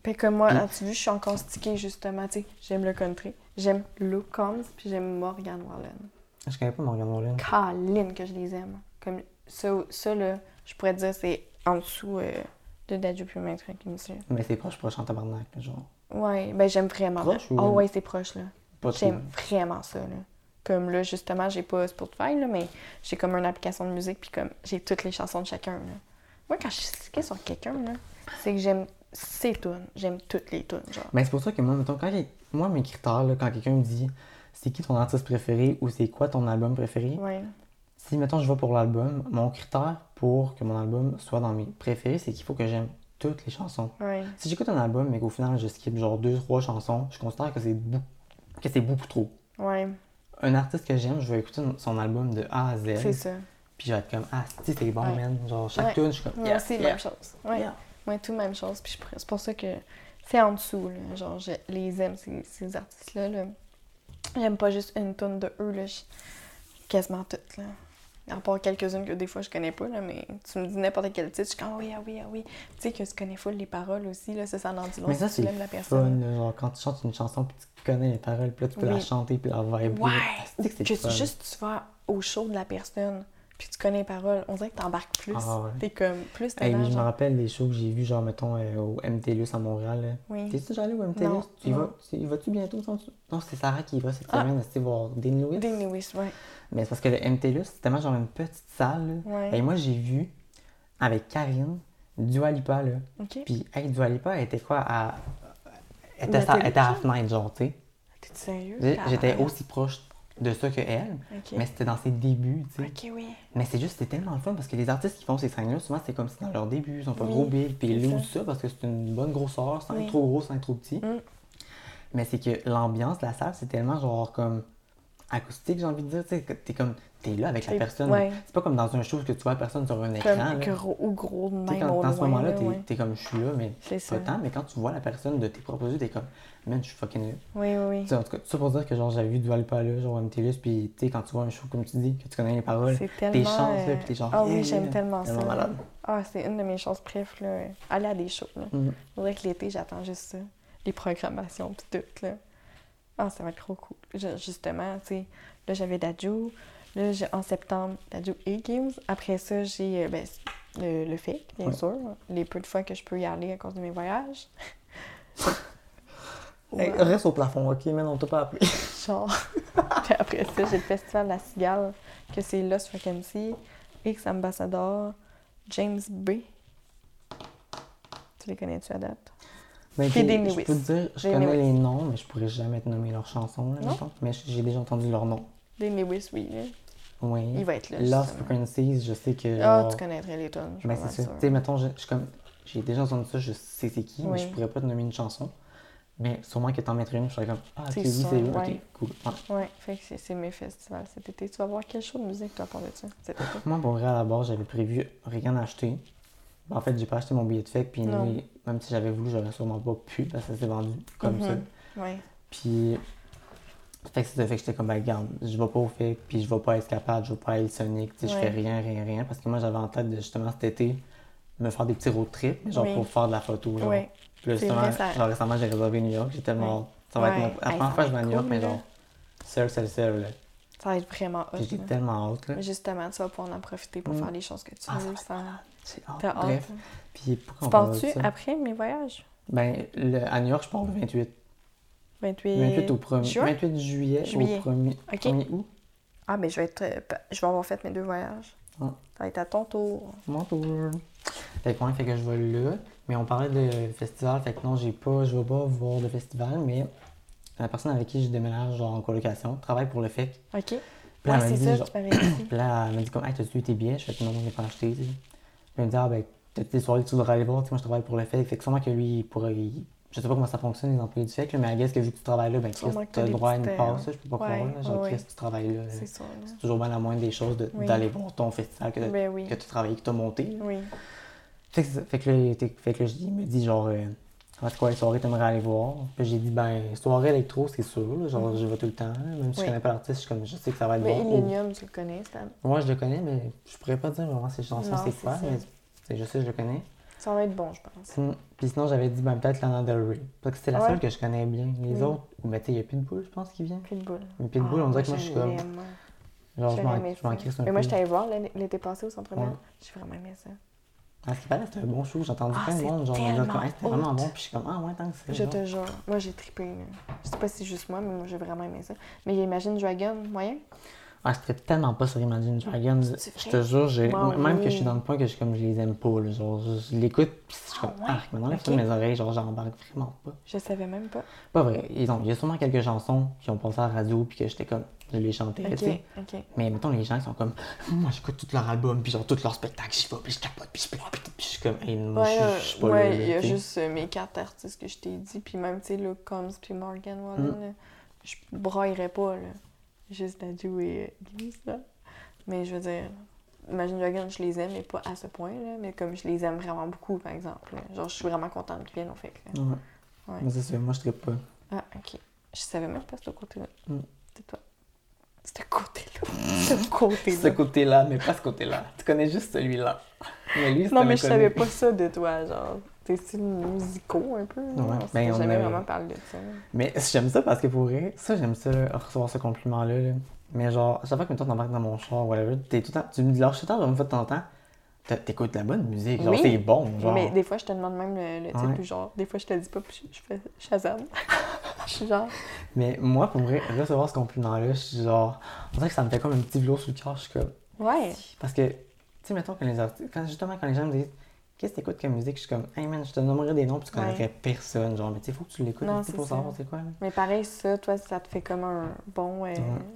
Puis comme moi, Puis- as-tu vu, je suis encore stickée justement. Tu sais, j'aime le country, j'aime Luke Combs, puis j'aime Morgan Wallen. Je connais pas Morgan Wallen. Caline que je les aime. Comme ça, ça là, je pourrais te dire, c'est en dessous euh, de Dadju puis Maître qui me suit. Mais c'est proche, proche en tabarnak, genre. Ouais, ben j'aime vraiment. Proche ou- Oh ouais, c'est proche là. J'aime vraiment ça là. Comme là, justement, j'ai pas Spotify là, mais j'ai comme une application de musique, puis comme j'ai toutes les chansons de chacun là. Moi, quand je suis sur quelqu'un là, c'est que j'aime ses tunes. J'aime toutes les tunes, genre. Mais c'est pour ça que moi, mettons, quand moi, mes critères, là, quand quelqu'un me dit, c'est qui ton artiste préféré ou c'est quoi ton album préféré, Ouais. Si, mettons, je vais pour l'album, mon critère pour que mon album soit dans mes préférés, c'est qu'il faut que j'aime toutes les chansons. Ouais. Si j'écoute un album, mais qu'au final, je skip genre deux, trois chansons, je considère que c'est beaucoup, que c'est beaucoup trop. Ouais. un artiste que j'aime, je vais écouter son album de A à Z. C'est ça. Puis je vais être comme, ah, si, c'est bon, Ouais. man. Genre, chaque Ouais. tune, je suis comme, yeah, aussi, yeah, même chose. Ouais. yeah. Moi, tout même chose. Puis je c'est pour ça que c'est en dessous, là. Genre, je les aime, ces, ces artistes-là. Là. J'aime pas juste une tonne de eux, là. je- Quasiment toutes, là. À part quelques-unes que des fois je connais pas, là, mais tu me dis n'importe quel titre, je suis comme ah oui, ah oui, ah oui. Tu sais que tu connais full les paroles aussi, là, ça, ça en dit long Mais ça, c'est la personne. là, genre, quand tu chantes une chanson, puis tu connais les paroles, puis là, tu peux la chanter, puis la vibe. Ouais! C'est que c'est Que fun. juste tu vas au show de la personne, puis tu connais les paroles, on dirait que t'embarques plus. Ah ouais. T'es comme plus Hey, dedans, oui, je me rappelle des shows que j'ai vus, genre, mettons, euh, au MTLUS à Montréal. là. Oui. T'es-tu déjà allé au MTLUS? Non, Tu y non. vas? Tu y vas-tu bientôt? toi? Non, c'est Sarah qui y va cette Ah. semaine, voir Dean Lewis. Dean Lewis, ouais. Mais c'est parce que le MTLUS, c'est tellement genre une petite salle. là. Ouais. Et moi, j'ai vu avec Karine, Dua Lipa, là. Ok. Puis, hey, Dua Lipa, elle était quoi à. Elle était, sa- elle était à la genre? fenêtre, genre, tu sais. T'es sérieux? J'étais aussi proche de ça que elle, mais c'était dans ses débuts, tu sais. Ok, oui. Mais c'est juste, c'était tellement le fun parce que les artistes qui font ces scènes-là, souvent, c'est comme si dans leur début, ils sont pas Oui, trop big, puis ils c'est louent ça parce que c'est une bonne grosseur, sans Oui. être trop gros, sans être trop petit. Mm. Mais c'est que l'ambiance de la salle, c'est tellement genre comme acoustique, j'ai envie de dire, tu sais, que t'es comme, t'es là avec la personne. ouais. C'est pas comme dans un show que tu vois la personne sur un écran. Comme gros ou gros de même quand, au dans ce moment-là, là, t'es ouais. comme, je suis là, mais pas tant. Mais quand tu vois la personne de tes proposés, t'es comme, man, je suis fucking là. Oui, oui, oui. En tout cas, tout ça pour dire que genre j'avais vu Dua Lipa là, genre MTLUS, puis tu sais, quand tu vois un show comme tu dis, que tu connais les paroles, C'est t'es tellement... chances là, euh, puis t'es genre, Ah yeah, oui, j'aime tellement ça. Malade. Ah, c'est une de mes choses préf, là. Aller à des shows, là. Dirait que l'été, j'attends juste ça. Les programmations, puis tout, là. Ah, ça va être trop cool. Je- justement, tu sais, là, j'avais Dadju. Là, j'ai- en septembre, Dadju et Games. Après ça, j'ai euh, ben, le, le fake, bien Ouais. sûr. Les peu de fois que je peux y aller à cause de mes voyages. Hey, reste au plafond, ok, mais on t'a pas appelé. Genre. Puis après ça, j'ai le festival de la Cigale, que c'est Lost Frequency, X Ambassador, James B. Tu les connais-tu à date? Ben, Puis je peux te dire, je connais Lewis. les noms, mais je pourrais jamais te nommer leurs chansons, là. Mais j'ai déjà entendu leurs noms. Dean Lewis, oui. là. Oui. Il va être là. Lost. Frequencies, je sais que. Ah, genre- tu connaîtrais les tonnes, Ben, c'est ça. Tu sais, mettons, je, je suis comme. J'ai déjà entendu ça, je sais c'est qui, mais je pourrais pas te nommer une chanson. Mais sûrement que t'en mettrais une, je serais comme, ah, C'est oui, c'est ouais. ok, cool. Ouais. Ouais, fait que c'est- mes festivals cet été. Tu vas voir quel show de musique, toi, à part de ça, cet été? Moi, pour vrai, à la base, j'avais prévu rien acheter. Ben, en fait, j'ai pas acheté mon billet de fête, puis même si j'avais voulu, j'aurais sûrement pas pu, parce que ça s'est vendu comme ça. Ouais. Puis, fait que ça, fait que j'étais comme, ben, regarde, je vais pas au fait, puis je vais pas à Escapade, je vais pas à El Sonic, tu sais, je fais rien, rien, rien, parce que moi, j'avais en tête de justement cet été me faire des petits road trips, genre Oui. pour faire de la photo, genre. Ouais. Puis là, justement, ça- genre récemment, j'ai réservé New York, j'ai tellement. Ça va être mon... la première ça fois que je va vais à être New York, mais genre, Seul, seul, seul, là. Ça va être vraiment hot. J'ai tellement hâte, là. Justement, tu vas pouvoir en profiter pour Mm. faire les choses que tu Ah, ça veux. être sans- J'ai hâte. Bref. hein. Puis pourquoi Tu pars-tu ça? après mes voyages? Ben, le- à New York, je pars le 28. 28... 28 au 1er. juin? 28 juillet, Juillet. au 1er, Ok. 1er août. Ah, mais je vais être... euh, Je vais avoir fait mes deux voyages. Ça va être à ton tour. Mon tour. Fait que, ouais, fait que je vais là. Mais on parlait de festival, fait que non, j'ai pas, je vais pas voir de festival, mais la personne avec qui je déménage genre en colocation travaille pour le FEC. OK? Puis Ouais, c'est dit, ça, genre- tu. Puis là, elle m'a dit comme, hey, t'as-tu eu tes billets? Je fais que non, je n'ai pas acheté. Puis elle me dit, ah, ben, des soirées que tu voudrais aller voir? Tu sais, moi, je travaille pour le FEC. Fait que sûrement que lui, il pourrait. il- Je sais pas comment ça fonctionne, les employés du là, mais à guess que vu que tu travailles là, ben, Chris, le des droit à une passe, euh, là, je peux pas croire. Genre, ouais, Chris, tu travailles là. C'est ça, là. C'est toujours bien la moindre des choses de- Oui. d'aller voir ton festival que, Ben oui. que tu travailles, que tu as monté. Oui. Fait que, fait que là, il était- fait que là, il me dit genre, euh, Ah, quoi les soirées t'aimerais aller voir? Puis j'ai dit, ben, soirée électro, c'est sûr, là, genre, j'y vais tout le temps, même si Oui. je connais pas l'artiste, je, comme, je sais que ça va être Mais bon. Illenium, tu le connais, Stan? Moi, je le connais, mais je pourrais pas dire vraiment ces chansons, Non, c'est quoi, mais je sais, je le connais. Ça va être bon, je pense. Sinon- Puis sinon, j'avais dit, ben, peut-être Lana Del Rey. Parce que c'est la Ouais. seule que je connais bien. Les Mm. autres, ben, il y a Pitbull, je pense, qui vient. Pitbull. Mais Pitbull, Ah, on dirait que moi, je suis comme, genre, je m'en crisse un Mais moi, j'étais allée voir l'été passé au centre Ouais. Bell. J'ai vraiment aimé ça. À ce qui paraît, c'était un bon show, j'ai entendu Ah, plein de c'est monde, genre, c'était vraiment bon, puis je suis comme, ah ouais, tant que c'est. Je te jure. Moi, j'ai trippé. Je sais pas si c'est juste moi, mais moi, j'ai vraiment aimé ça. Mais Imagine Dragon, moyen? Ah, tellement pas sur Imagine Dragons. Je te jure, j'ai... Wow, même que je suis dans le point que je, comme, je les aime pas. Là, genre, je, l'écoute, puis je suis comme, Ah ouais? ah, Ok. de mes oreilles, genre, j'embarque vraiment pas. Je savais même pas. Pas vrai. Ils ont, il y a sûrement quelques chansons qui ont passé à la radio, puis que j'étais comme, je les chantais, tu sais. Mais mettons, les gens qui sont comme, moi, j'écoute tout leur album, puis genre, tout leur spectacle, j'y vais, puis je capote, puis je pleure, puis je suis comme, hey, moi, Ouais, je- suis pas ouais, il y a juste euh, mes quatre artistes que je t'ai dit, puis même, tu sais, Luke Combs puis Morgan Wallen, Mm. je braillerais pas, là. Juste à jouer ça. Mais je veux dire, Imagine Dragons, je les aime, mais pas à ce point, là. Mais comme je les aime vraiment beaucoup, par exemple. là. Genre, je suis vraiment contente qu'ils viennent au fait. là. Ouais. Ouais. Mais c'est ça, moi, je trippe pas. Ah, ok. Je savais même pas ce côté-là. Mm. C'est toi. Ce côté-là. ce côté-là. Ce côté-là, mais pas ce côté-là. Tu connais juste celui-là. Mais lui, c'est Non, mais je savais pas ça de toi, genre. Tes styles musicaux un peu. Ouais, on ben, on jamais a- vraiment parlé de ça. Mais j'aime ça parce que pour vrai, ça, j'aime ça, là, recevoir ce compliment-là. là. Mais genre, à chaque fois que toi t'embarques dans mon char, whatever, t'es tout le temps, tu me lâches tout le temps, une fois de temps en temps, t'écoutes la bonne musique. Genre, Oui. c'est bon. Genre. Mais des fois, je te demande même le, le titre, Ouais. puis genre, des fois, je te le dis pas, puis je, je fais Shazam. je suis genre, Mais moi, pour vrai, recevoir ce compliment-là, je suis genre. On dirait que ça me fait comme un petit velours sur le cœur. Je suis comme. ouais. Parce que, tu sais, mettons, quand les artistes. Quand, justement, quand les gens me disent Qu'est-ce que t'écoutes comme musique, je suis comme Hey man, je te nommerai des noms, puis tu Ouais. personne. Genre, mais tu sais, faut que tu l'écoutes c'est pour ça. savoir c'est quoi. là. Mais pareil, ça, toi, ça te fait comme un bon euh,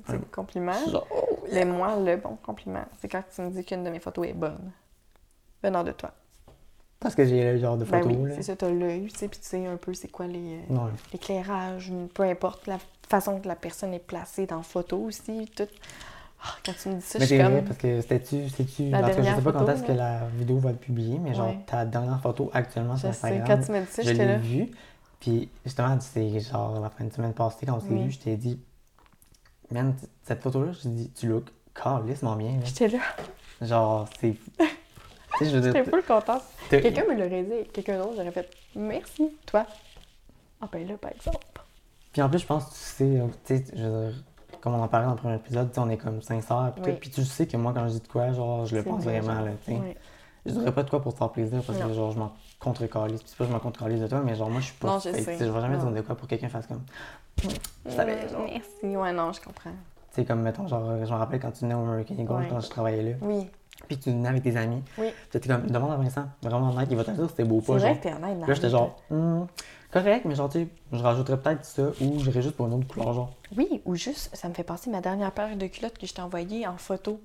Ouais. compliment. Genre, oh, Mais moi, le bon compliment, c'est quand tu me dis qu'une de mes photos est bonne. Venant de toi. Parce que j'ai le genre de Ben photos. oui, là. c'est ça, t'as l'œil, tu sais, puis tu sais un peu c'est quoi les, euh, l'éclairage, peu importe la façon que la personne est placée dans la photo aussi, tout. Ah, quand tu me dis ça, Mais je suis comme... vrai, parce que c'était-tu. c'était-tu La en tout cas, je sais pas quand est-ce que la vidéo va être publiée, mais genre, Ouais. ta dernière photo actuellement sur Je sais, Instagram. quand tu m'as dit ça, je j'étais l'ai là. vue. Puis justement, c'est genre la fin de semaine passée, quand on s'est Oui. vu, je t'ai dit, man, cette photo-là, je t'ai dit, tu look calissement bien. J'étais là. Genre, c'est. tu sais, je veux J'étais dire. full contente. Quelqu'un me l'aurait dit, quelqu'un d'autre, j'aurais fait merci, toi. Ah ben là, par exemple. Puis en plus, je pense que tu sais, tu sais, je veux dire, comme on en parlait dans le premier épisode, tu on est comme sincère. Puis, Oui. puis tu sais que moi, quand je dis de quoi, genre, je le C'est pense vrai, vraiment, genre. là, tu. Ouais. Je dirais pas de quoi pour te faire plaisir parce que genre je m'en contre-calise. Puis c'est pas je m'en contre-calise de toi, mais genre moi je suis pas Non, je fake, sais. tu Je vais jamais Non. dire de quoi pour que quelqu'un fasse comme. Je savais, Mm, genre. Merci, ouais, non, je comprends. Tu sais, comme mettons, genre, je me rappelle quand tu venais au American Eagle, Ouais. quand je travaillais là. Oui, Puis tu venais avec tes amis. Oui. Puis t'étais comme, demande à Vincent, vraiment honnête, il va te dire si c'était beau ou c'est pas. vrai Genre. que t'es honnête. Là j'étais genre, correct, mais genre, tu je rajouterais peut-être ça ou j'irais juste pour une autre couleur, genre. Oui, ou juste, ça me fait penser à ma dernière paire de culottes que je t'ai envoyée en photo.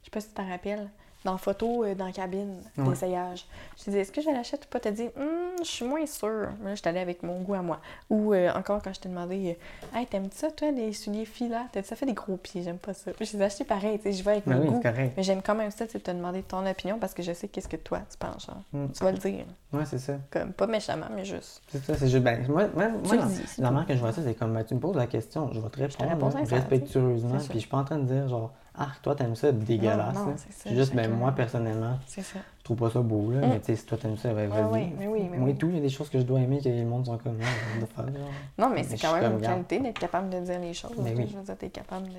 Je sais pas si tu t'en rappelles. Dans photo, euh, dans la cabine Ouais. d'essayage. Je te disais, est-ce que je l'achète ou pas? T'as dit, Hum, je suis moins sûre. Là, je suis allée avec mon goût à moi. Ou euh, encore, quand je t'ai demandé, euh, hey, t'aimes ça, toi, les souliers filats? T'as dit, ça fait des gros pieds, j'aime pas ça. Je les ai achetés pareil, tu sais, je vais avec Mais mon oui, goût. correct. Mais j'aime quand même ça, tu te demander ton opinion parce que je sais qu'est-ce que toi, tu penses. Hmm. Tu vas le dire. Ouais, c'est ça. Comme, pas méchamment, mais juste. C'est ça, c'est juste, ben, moi, moi, moi, Tu la- dis, manière que je vois ça, c'est comme, ben, tu me poses la question, je vais te te répondre réponds respectueusement, puis je suis pas en train de dire, genre, ah, toi, t'aimes ça, dégueulasse. Non, non, c'est ça, juste, ben, moi, personnellement, C'est ça. je trouve pas ça beau, là. Mm. Mais tu sais, si toi, t'aimes ça, ben, vas-y. oui, mais oui, mais Moi et tout, il y a des choses que je dois aimer que le monde sont comme, ah, de faire, genre. Non, mais Mais c'est quand même une qualité d'être capable de dire les choses. Mais oui. Je veux dire, t'es capable de.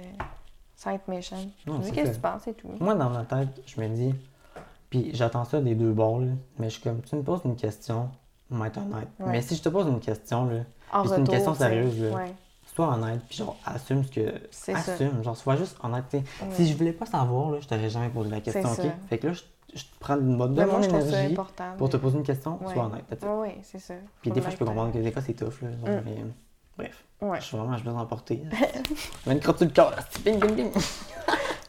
Sans être méchant. Non, tu dis qu'est-ce que tu penses et tout. Moi, dans ma tête, je me dis, puis j'attends ça des deux bords, là, mais je suis comme, tu me poses une question, on va être honnête. Ouais. Mais si je te pose une question, là, c'est une question sérieuse, là. Ouais. Sois honnête, puis genre, assume ce que. C'est ça. Assume, genre, sois juste honnête. Ouais. Si je voulais pas savoir, là, je t'aurais jamais posé la question, ok? ça. Fait que là, je, je te prends une bonne de mon énergie pour te poser une question, Ouais. sois honnête. Oui, oui, c'est ça. Puis des fois, je peux comprendre que des fois, c'est tough, là. genre, Mm. mais, bref, Ouais. je suis vraiment, je sens emporté. Je vais une crotte sur le cœur, là. Bing, bing, bing.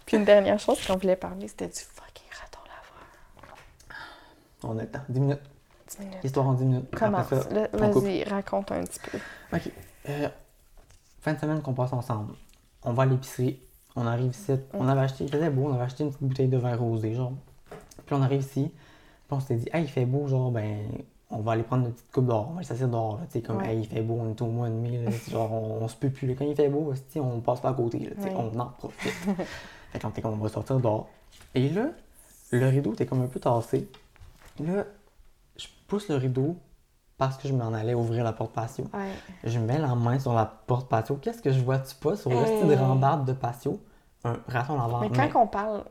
Puis une dernière chose qu'on voulait parler, c'était du fucking raton laveur. On a le temps, 10 minutes. 10 minutes. Histoire en 10 minutes. Commence. Vas-y, raconte un petit peu. Ok. Euh, fin de semaine qu'on passe ensemble. On va à l'épicerie. On arrive ici. On avait acheté, il faisait beau, on avait acheté une petite bouteille de vin rosé, genre. Puis on arrive ici. Puis on s'était dit, hey, il fait beau, genre, ben, on va aller prendre une petite coupe d'or. On va aller s'asseoir dehors, là. Tu sais, comme, Ouais. hey, il fait beau, on est au mois de mai, là. Genre, on, on se peut plus, là. Quand il fait beau, on passe pas à côté, là. Tu sais, Ouais. on en profite. fait qu'on comme, on va sortir dehors. Et là, le rideau était comme un peu tassé. Là, je pousse le rideau parce que je m'en allais ouvrir la porte patio. Ouais. Je mets la main sur la porte patio. Qu'est-ce que je vois-tu pas sur le Hey. style de rambarde de patio? Un raton laveur. Mais Mais quand on parle,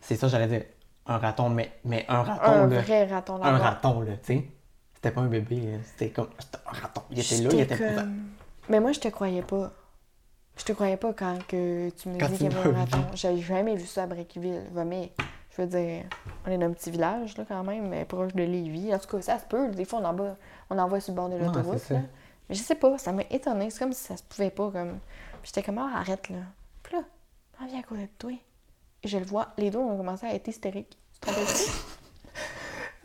C'est ça, j'allais dire. Un raton, mais, mais un raton, un là. vrai raton Un laveur. raton, là, tu sais. C'était pas un bébé. C'était comme. C'était un raton. Il était là, il était comme... Mais moi, je te croyais pas. Je te croyais pas quand que tu me Quand dis qu'il y avait un raton. J'avais jamais vu ça à Breckville. Mais, je veux dire, on est dans un petit village, là, quand même, mais proche de Lévis. En tout cas, ça se peut. Des fois, on en, va, on en voit sur le bord de l'autoroute. Mais je sais pas, ça m'a étonnée. C'est comme si ça se pouvait pas. comme Puis j'étais comme, ah, arrête, là. Puis là, on vient à côté de toi. Et je le vois, les deux ont commencé à être hystériques. Tu te rappelles-tu?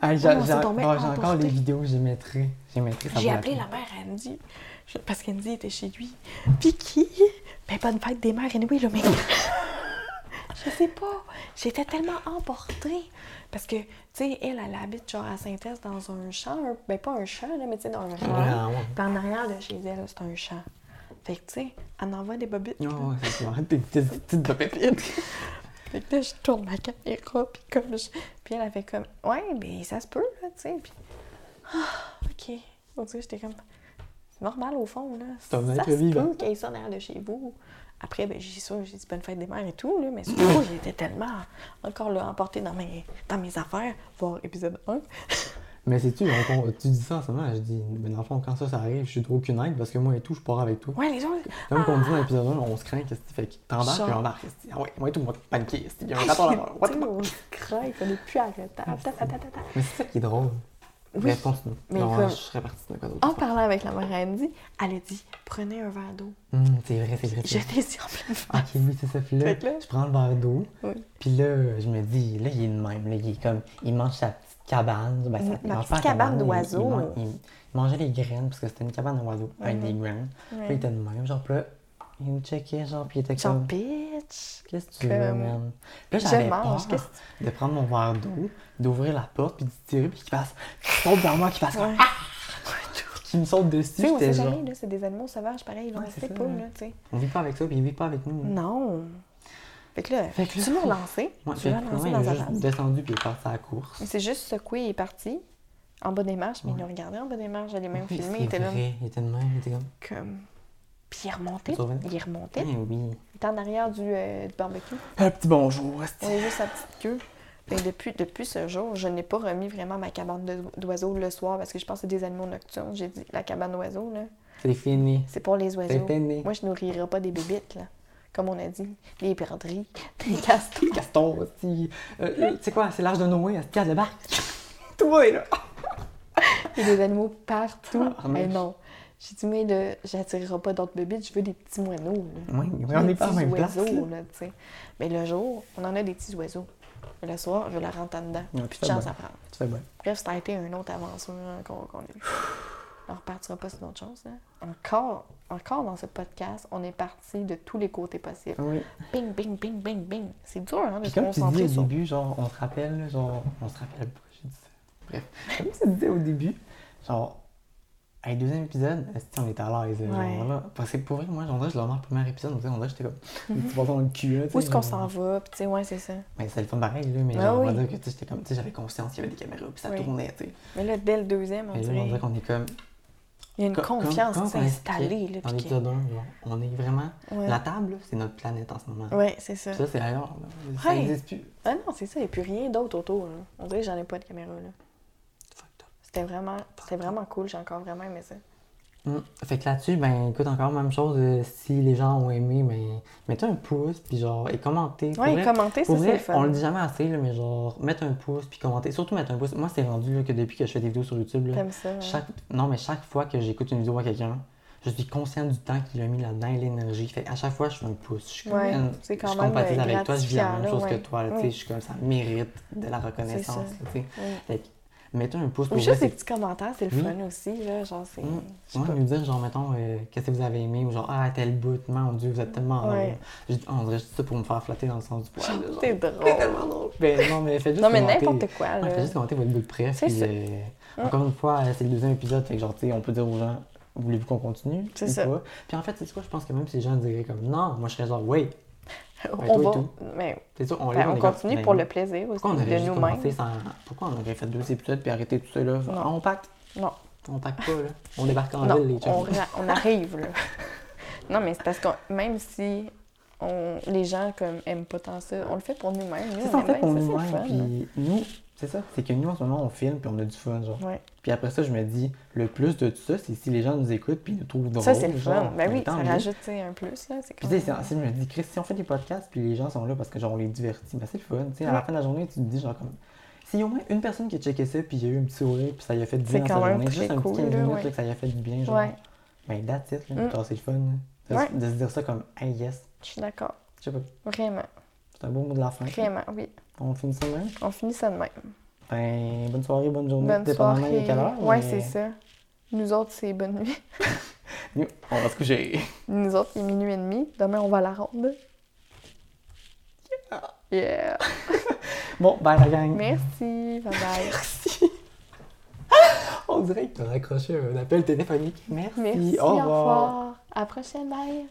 Ah, j'ai encore les vidéos, j'y mettrai. J'ai appelé la mère Andy. Parce qu'Andy était chez lui. Puis qui? Ben, bonne fête des mères, anyway, là, mais. Je sais pas. J'étais tellement emportée. Parce que, tu sais, elle, elle habite genre à Saint-Est dans un champ. un- Ben, pas un champ, là, mais tu sais, dans un champ. Ah, ouais. Puis en arrière de chez elle, c'est un champ. Fait que, tu sais, elle envoie des bobites. Ah, ouais, c'est ça. Tes petites pépites. Fait que là, je tourne ma caméra, puis comme je... Puis elle a fait comme, ouais, mais ça se peut, là, tu sais. Puis, ah, OK. On dirait j'étais comme, c'est normal au fond, là. C'est un ça être vivant. qu'il y ait ça derrière de chez vous. Après, ben, j'ai ça, j'ai dit bonne fête des mères et tout, là, mais surtout, j'étais tellement encore là, emportée dans mes, dans mes affaires, voir épisode 1. Mais sais-tu, on- on- tu dis ça en ce moment, je dis, mais dans le fond, quand ça, ça arrive, je suis trop aucune aide parce que moi et tout, je pars avec toi. Ouais, les autres. Comme qu'on dit dans l'épisode 1, on se craint, qu'est-ce que tu fais? T'embarques, puis on embarque. Ah ouais, moi et tout, on te paniquer. Il y a un là-bas. On se craint, on n'est plus arrêtable. Ta, ta, ta, ta, ta. Mais c'est ça qui est drôle. Oui. Mais continue. Mais non, comme- je serais partie de quoi d'autre. En parlant avec la mère Andy, elle a dit, prenez un verre d'eau. Hum, c'est vrai, c'est vrai. J'étais ici en pleine Ok, oui, c'est ça. Puis là, là- je prends le verre d'eau. Oui. Puis là, je me dis, là, il est de même. Là, il est comme, il mange sa petite cabane. Ben, ça, Ma petite cabane d'oiseaux. Il, man- il- il mangeait les graines parce que c'était une cabane d'oiseaux avec Mhm. des graines. Puis il était de même. Genre, là, il me checkait, genre, puis il était Genre, comme, bitch. qu'est-ce que tu veux, man? Puis là, j'avais peur de prendre mon verre d'eau, d'ouvrir la porte, puis de tirer, puis qu'il fasse, qu'il tombe vers moi, qu'il fasse, Ouais. qu'il me saute dessus. Tu sais, on J'étais sait genre, jamais, là, c'est des animaux sauvages, pareil, là, Ouais, sait pas, là, tu sais. on vit pas avec ça, puis il vit pas avec nous. Non. Fait que là, Fait que là- tu l'as lancé, Ouais, tu l'as dans il sa juste descendu, puis il est parti à la course. Il s'est juste secoué et est parti, en bas des marches, mais il l'a regardé en bas des marches, j'allais même Oui, filmer, il était là, vrai, il était de même, il était comme, comme... Puis il remontait, Tu revenais? il remontait, eh oui. il était en arrière du, euh, du barbecue, Un petit bonjour, on esti. avait juste sa petite queue. Que depuis, depuis ce jour, je n'ai pas remis vraiment ma cabane d'oiseaux le soir, parce que je pense que c'est des animaux nocturnes, j'ai dit, la cabane d'oiseaux, là, C'est fini. c'est pour les C'est oiseaux. fini. Moi, je nourrirai pas des bébites, là. Comme on a dit, des perdrix, des castors. Caston, esti. Euh, euh, tu sais quoi, c'est l'âge de Noé, esti, à débarque. Tout est là. Il y a des animaux partout. Ah, mais- Mais non. J'ai dit, mais là, j'attirerai pas d'autres bébites, je veux des petits moineaux. Là. Oui, on n'est pas petits même place. oiseaux, là. là, tu sais. Mais le jour, on en a des petits oiseaux. Le soir, je la rentre en dedans. Ouais, fais chance à prendre. Tu fais bien. Bref, ça a été une autre aventure hein, qu'on a eue. On repartira pas sur d'autres choses. Là. Encore, encore dans ce podcast, on est parti de tous les côtés possibles. Oui. Bing, bing, bing, bing, bing. C'est dur, hein, de Puis se comme tu dis concentrer au sur... début, genre, on se rappelle, là, genre, on se rappelle pas, j'ai dit ça. Bref. Comme tu disais au début, genre, Hey, deuxième épisode, on était à l'aise? là, Ouais. genre, là? Parce que pour vrai, moi, on que je le remets le premier épisode, on dirait on j'étais comme. Un petit bâton dans le cul, là. tu Où est-ce qu'on s'en va? Puis, tu sais, ouais, c'est ça. Mais c'est le fun pareil, là, mais Ah genre, on va oui. dire que tu sais, j'étais comme. Tu sais, j'avais conscience qu'il y avait des caméras, puis ça Oui. tournait, tu sais. Mais là, dès le deuxième, on on dirait. qu'on est comme. Il y a une comme- confiance qui s'est on installée. Là, Dans l'épisode 1, genre, on est vraiment. ouais. La table, c'est notre planète en ce moment. Ouais, c'est ça. Ça, c'est ailleurs, là. Ça n'existe plus. Ah non, c'est ça. Il n'y a plus rien d'autre autour. On dirait que j'en ai pas de caméra. là. C'était vraiment, c'était vraiment cool. J'ai encore vraiment aimé ça. Mm. Fait que là-dessus, ben écoute, encore même chose, euh, si les gens ont aimé, ben mettez un pouce, puis genre, et commentez. Pour Ouais, vrai, commenter, ça, pour c'est le fun. on le dit jamais assez, là, mais genre, mettre un pouce, puis commenter. Surtout mettre un pouce. Moi, c'est rendu là, que depuis que je fais des vidéos sur YouTube, là, ça? chaque... non, mais chaque fois que j'écoute une vidéo à quelqu'un, je suis conscient du temps qu'il a mis là-dedans et l'énergie. Fait à chaque fois, je fais un pouce. Je suis comme, Ouais, man, c'est quand je même, compatis euh, avec toi, je vis la même chose que toi, là, je suis comme, ça mérite de la reconnaissance, là. Fait mettez un pouce Ou pour juste des petits commentaires, c'est le Oui. fun aussi. Là, genre, c'est. Mm. sais Ouais, nous dire, genre, mettons, euh, qu'est-ce que vous avez aimé, ou genre, ah, tel bout, mon Dieu, vous êtes tellement Ouais. drôle. On dirait juste ça pour me faire flatter dans le sens du poil. là, genre. T'es drôle. drôle. Ben, non, mais faites juste Non, mais n'importe quoi. Ouais, Là. faites juste commenter votre bout de presse. Puis, euh, Mm. Encore une fois, euh, c'est le deuxième épisode, fait que genre, tu sais, on peut dire aux gens, voulez-vous qu'on continue? C'est ça. pas? Puis en fait, c'est quoi, je pense que même si les gens diraient comme, non, moi je serais genre, oui, on et va. Mais on, ben, on continue ben, pour le plaisir aussi Pourquoi on de nous-mêmes. sans. Pourquoi on aurait fait deux épisodes puis arrêté tout ça là? Non. On pacte? Non. On pacte pas là. On débarque en Non, ville, les chums. on, on arrive là. non, mais c'est parce que même si on, les gens comme aiment pas tant ça, on le fait pour nous-mêmes. Nous, C'est on ça, aime fait, pour nous-mêmes. Puis nous, c'est ça. C'est que nous, en ce moment, on filme puis on a du fun, genre. Ouais. Puis après ça, je me dis, le plus de tout ça, c'est si les gens nous écoutent puis nous trouvent drôle. Ça, c'est le fun. Ben oui, tant ça rajoute un plus. Là. C'est Puis tu sais, je me dis, Chris, si on fait des podcasts puis les gens sont là parce que genre on les divertit, ben c'est le fun. Tu sais, à la fin de la journée, tu te dis genre comme. S'il y a au moins une personne qui a checké ça puis il y a eu un petit sourire puis ça y a fait du bien dans sa journée, juste un petit cool, 15 là, minutes ouais. là, que ça a fait du bien, genre. Ben that's it, là. Mm. C'est le fun. là. De, de se dire ça comme, hey yes. je suis d'accord. Je sais pas. Vraiment, C'est un beau mot de la fin. vraiment, oui. On finit ça de même? On finit ça de même. Ben, bonne soirée, bonne journée, Bonne dépendamment soirée. de quelle heure. Ouais, mais c'est ça. Nous autres, c'est bonne nuit. nous, on va se coucher. Nous autres, il est minuit et demi. Demain, on va à la ronde. Yeah. Bon, bye la gang. Merci. Bye bye. Merci. On dirait que tu as accroché un appel téléphonique. Merci. Merci. Au revoir. À la prochaine. Bye.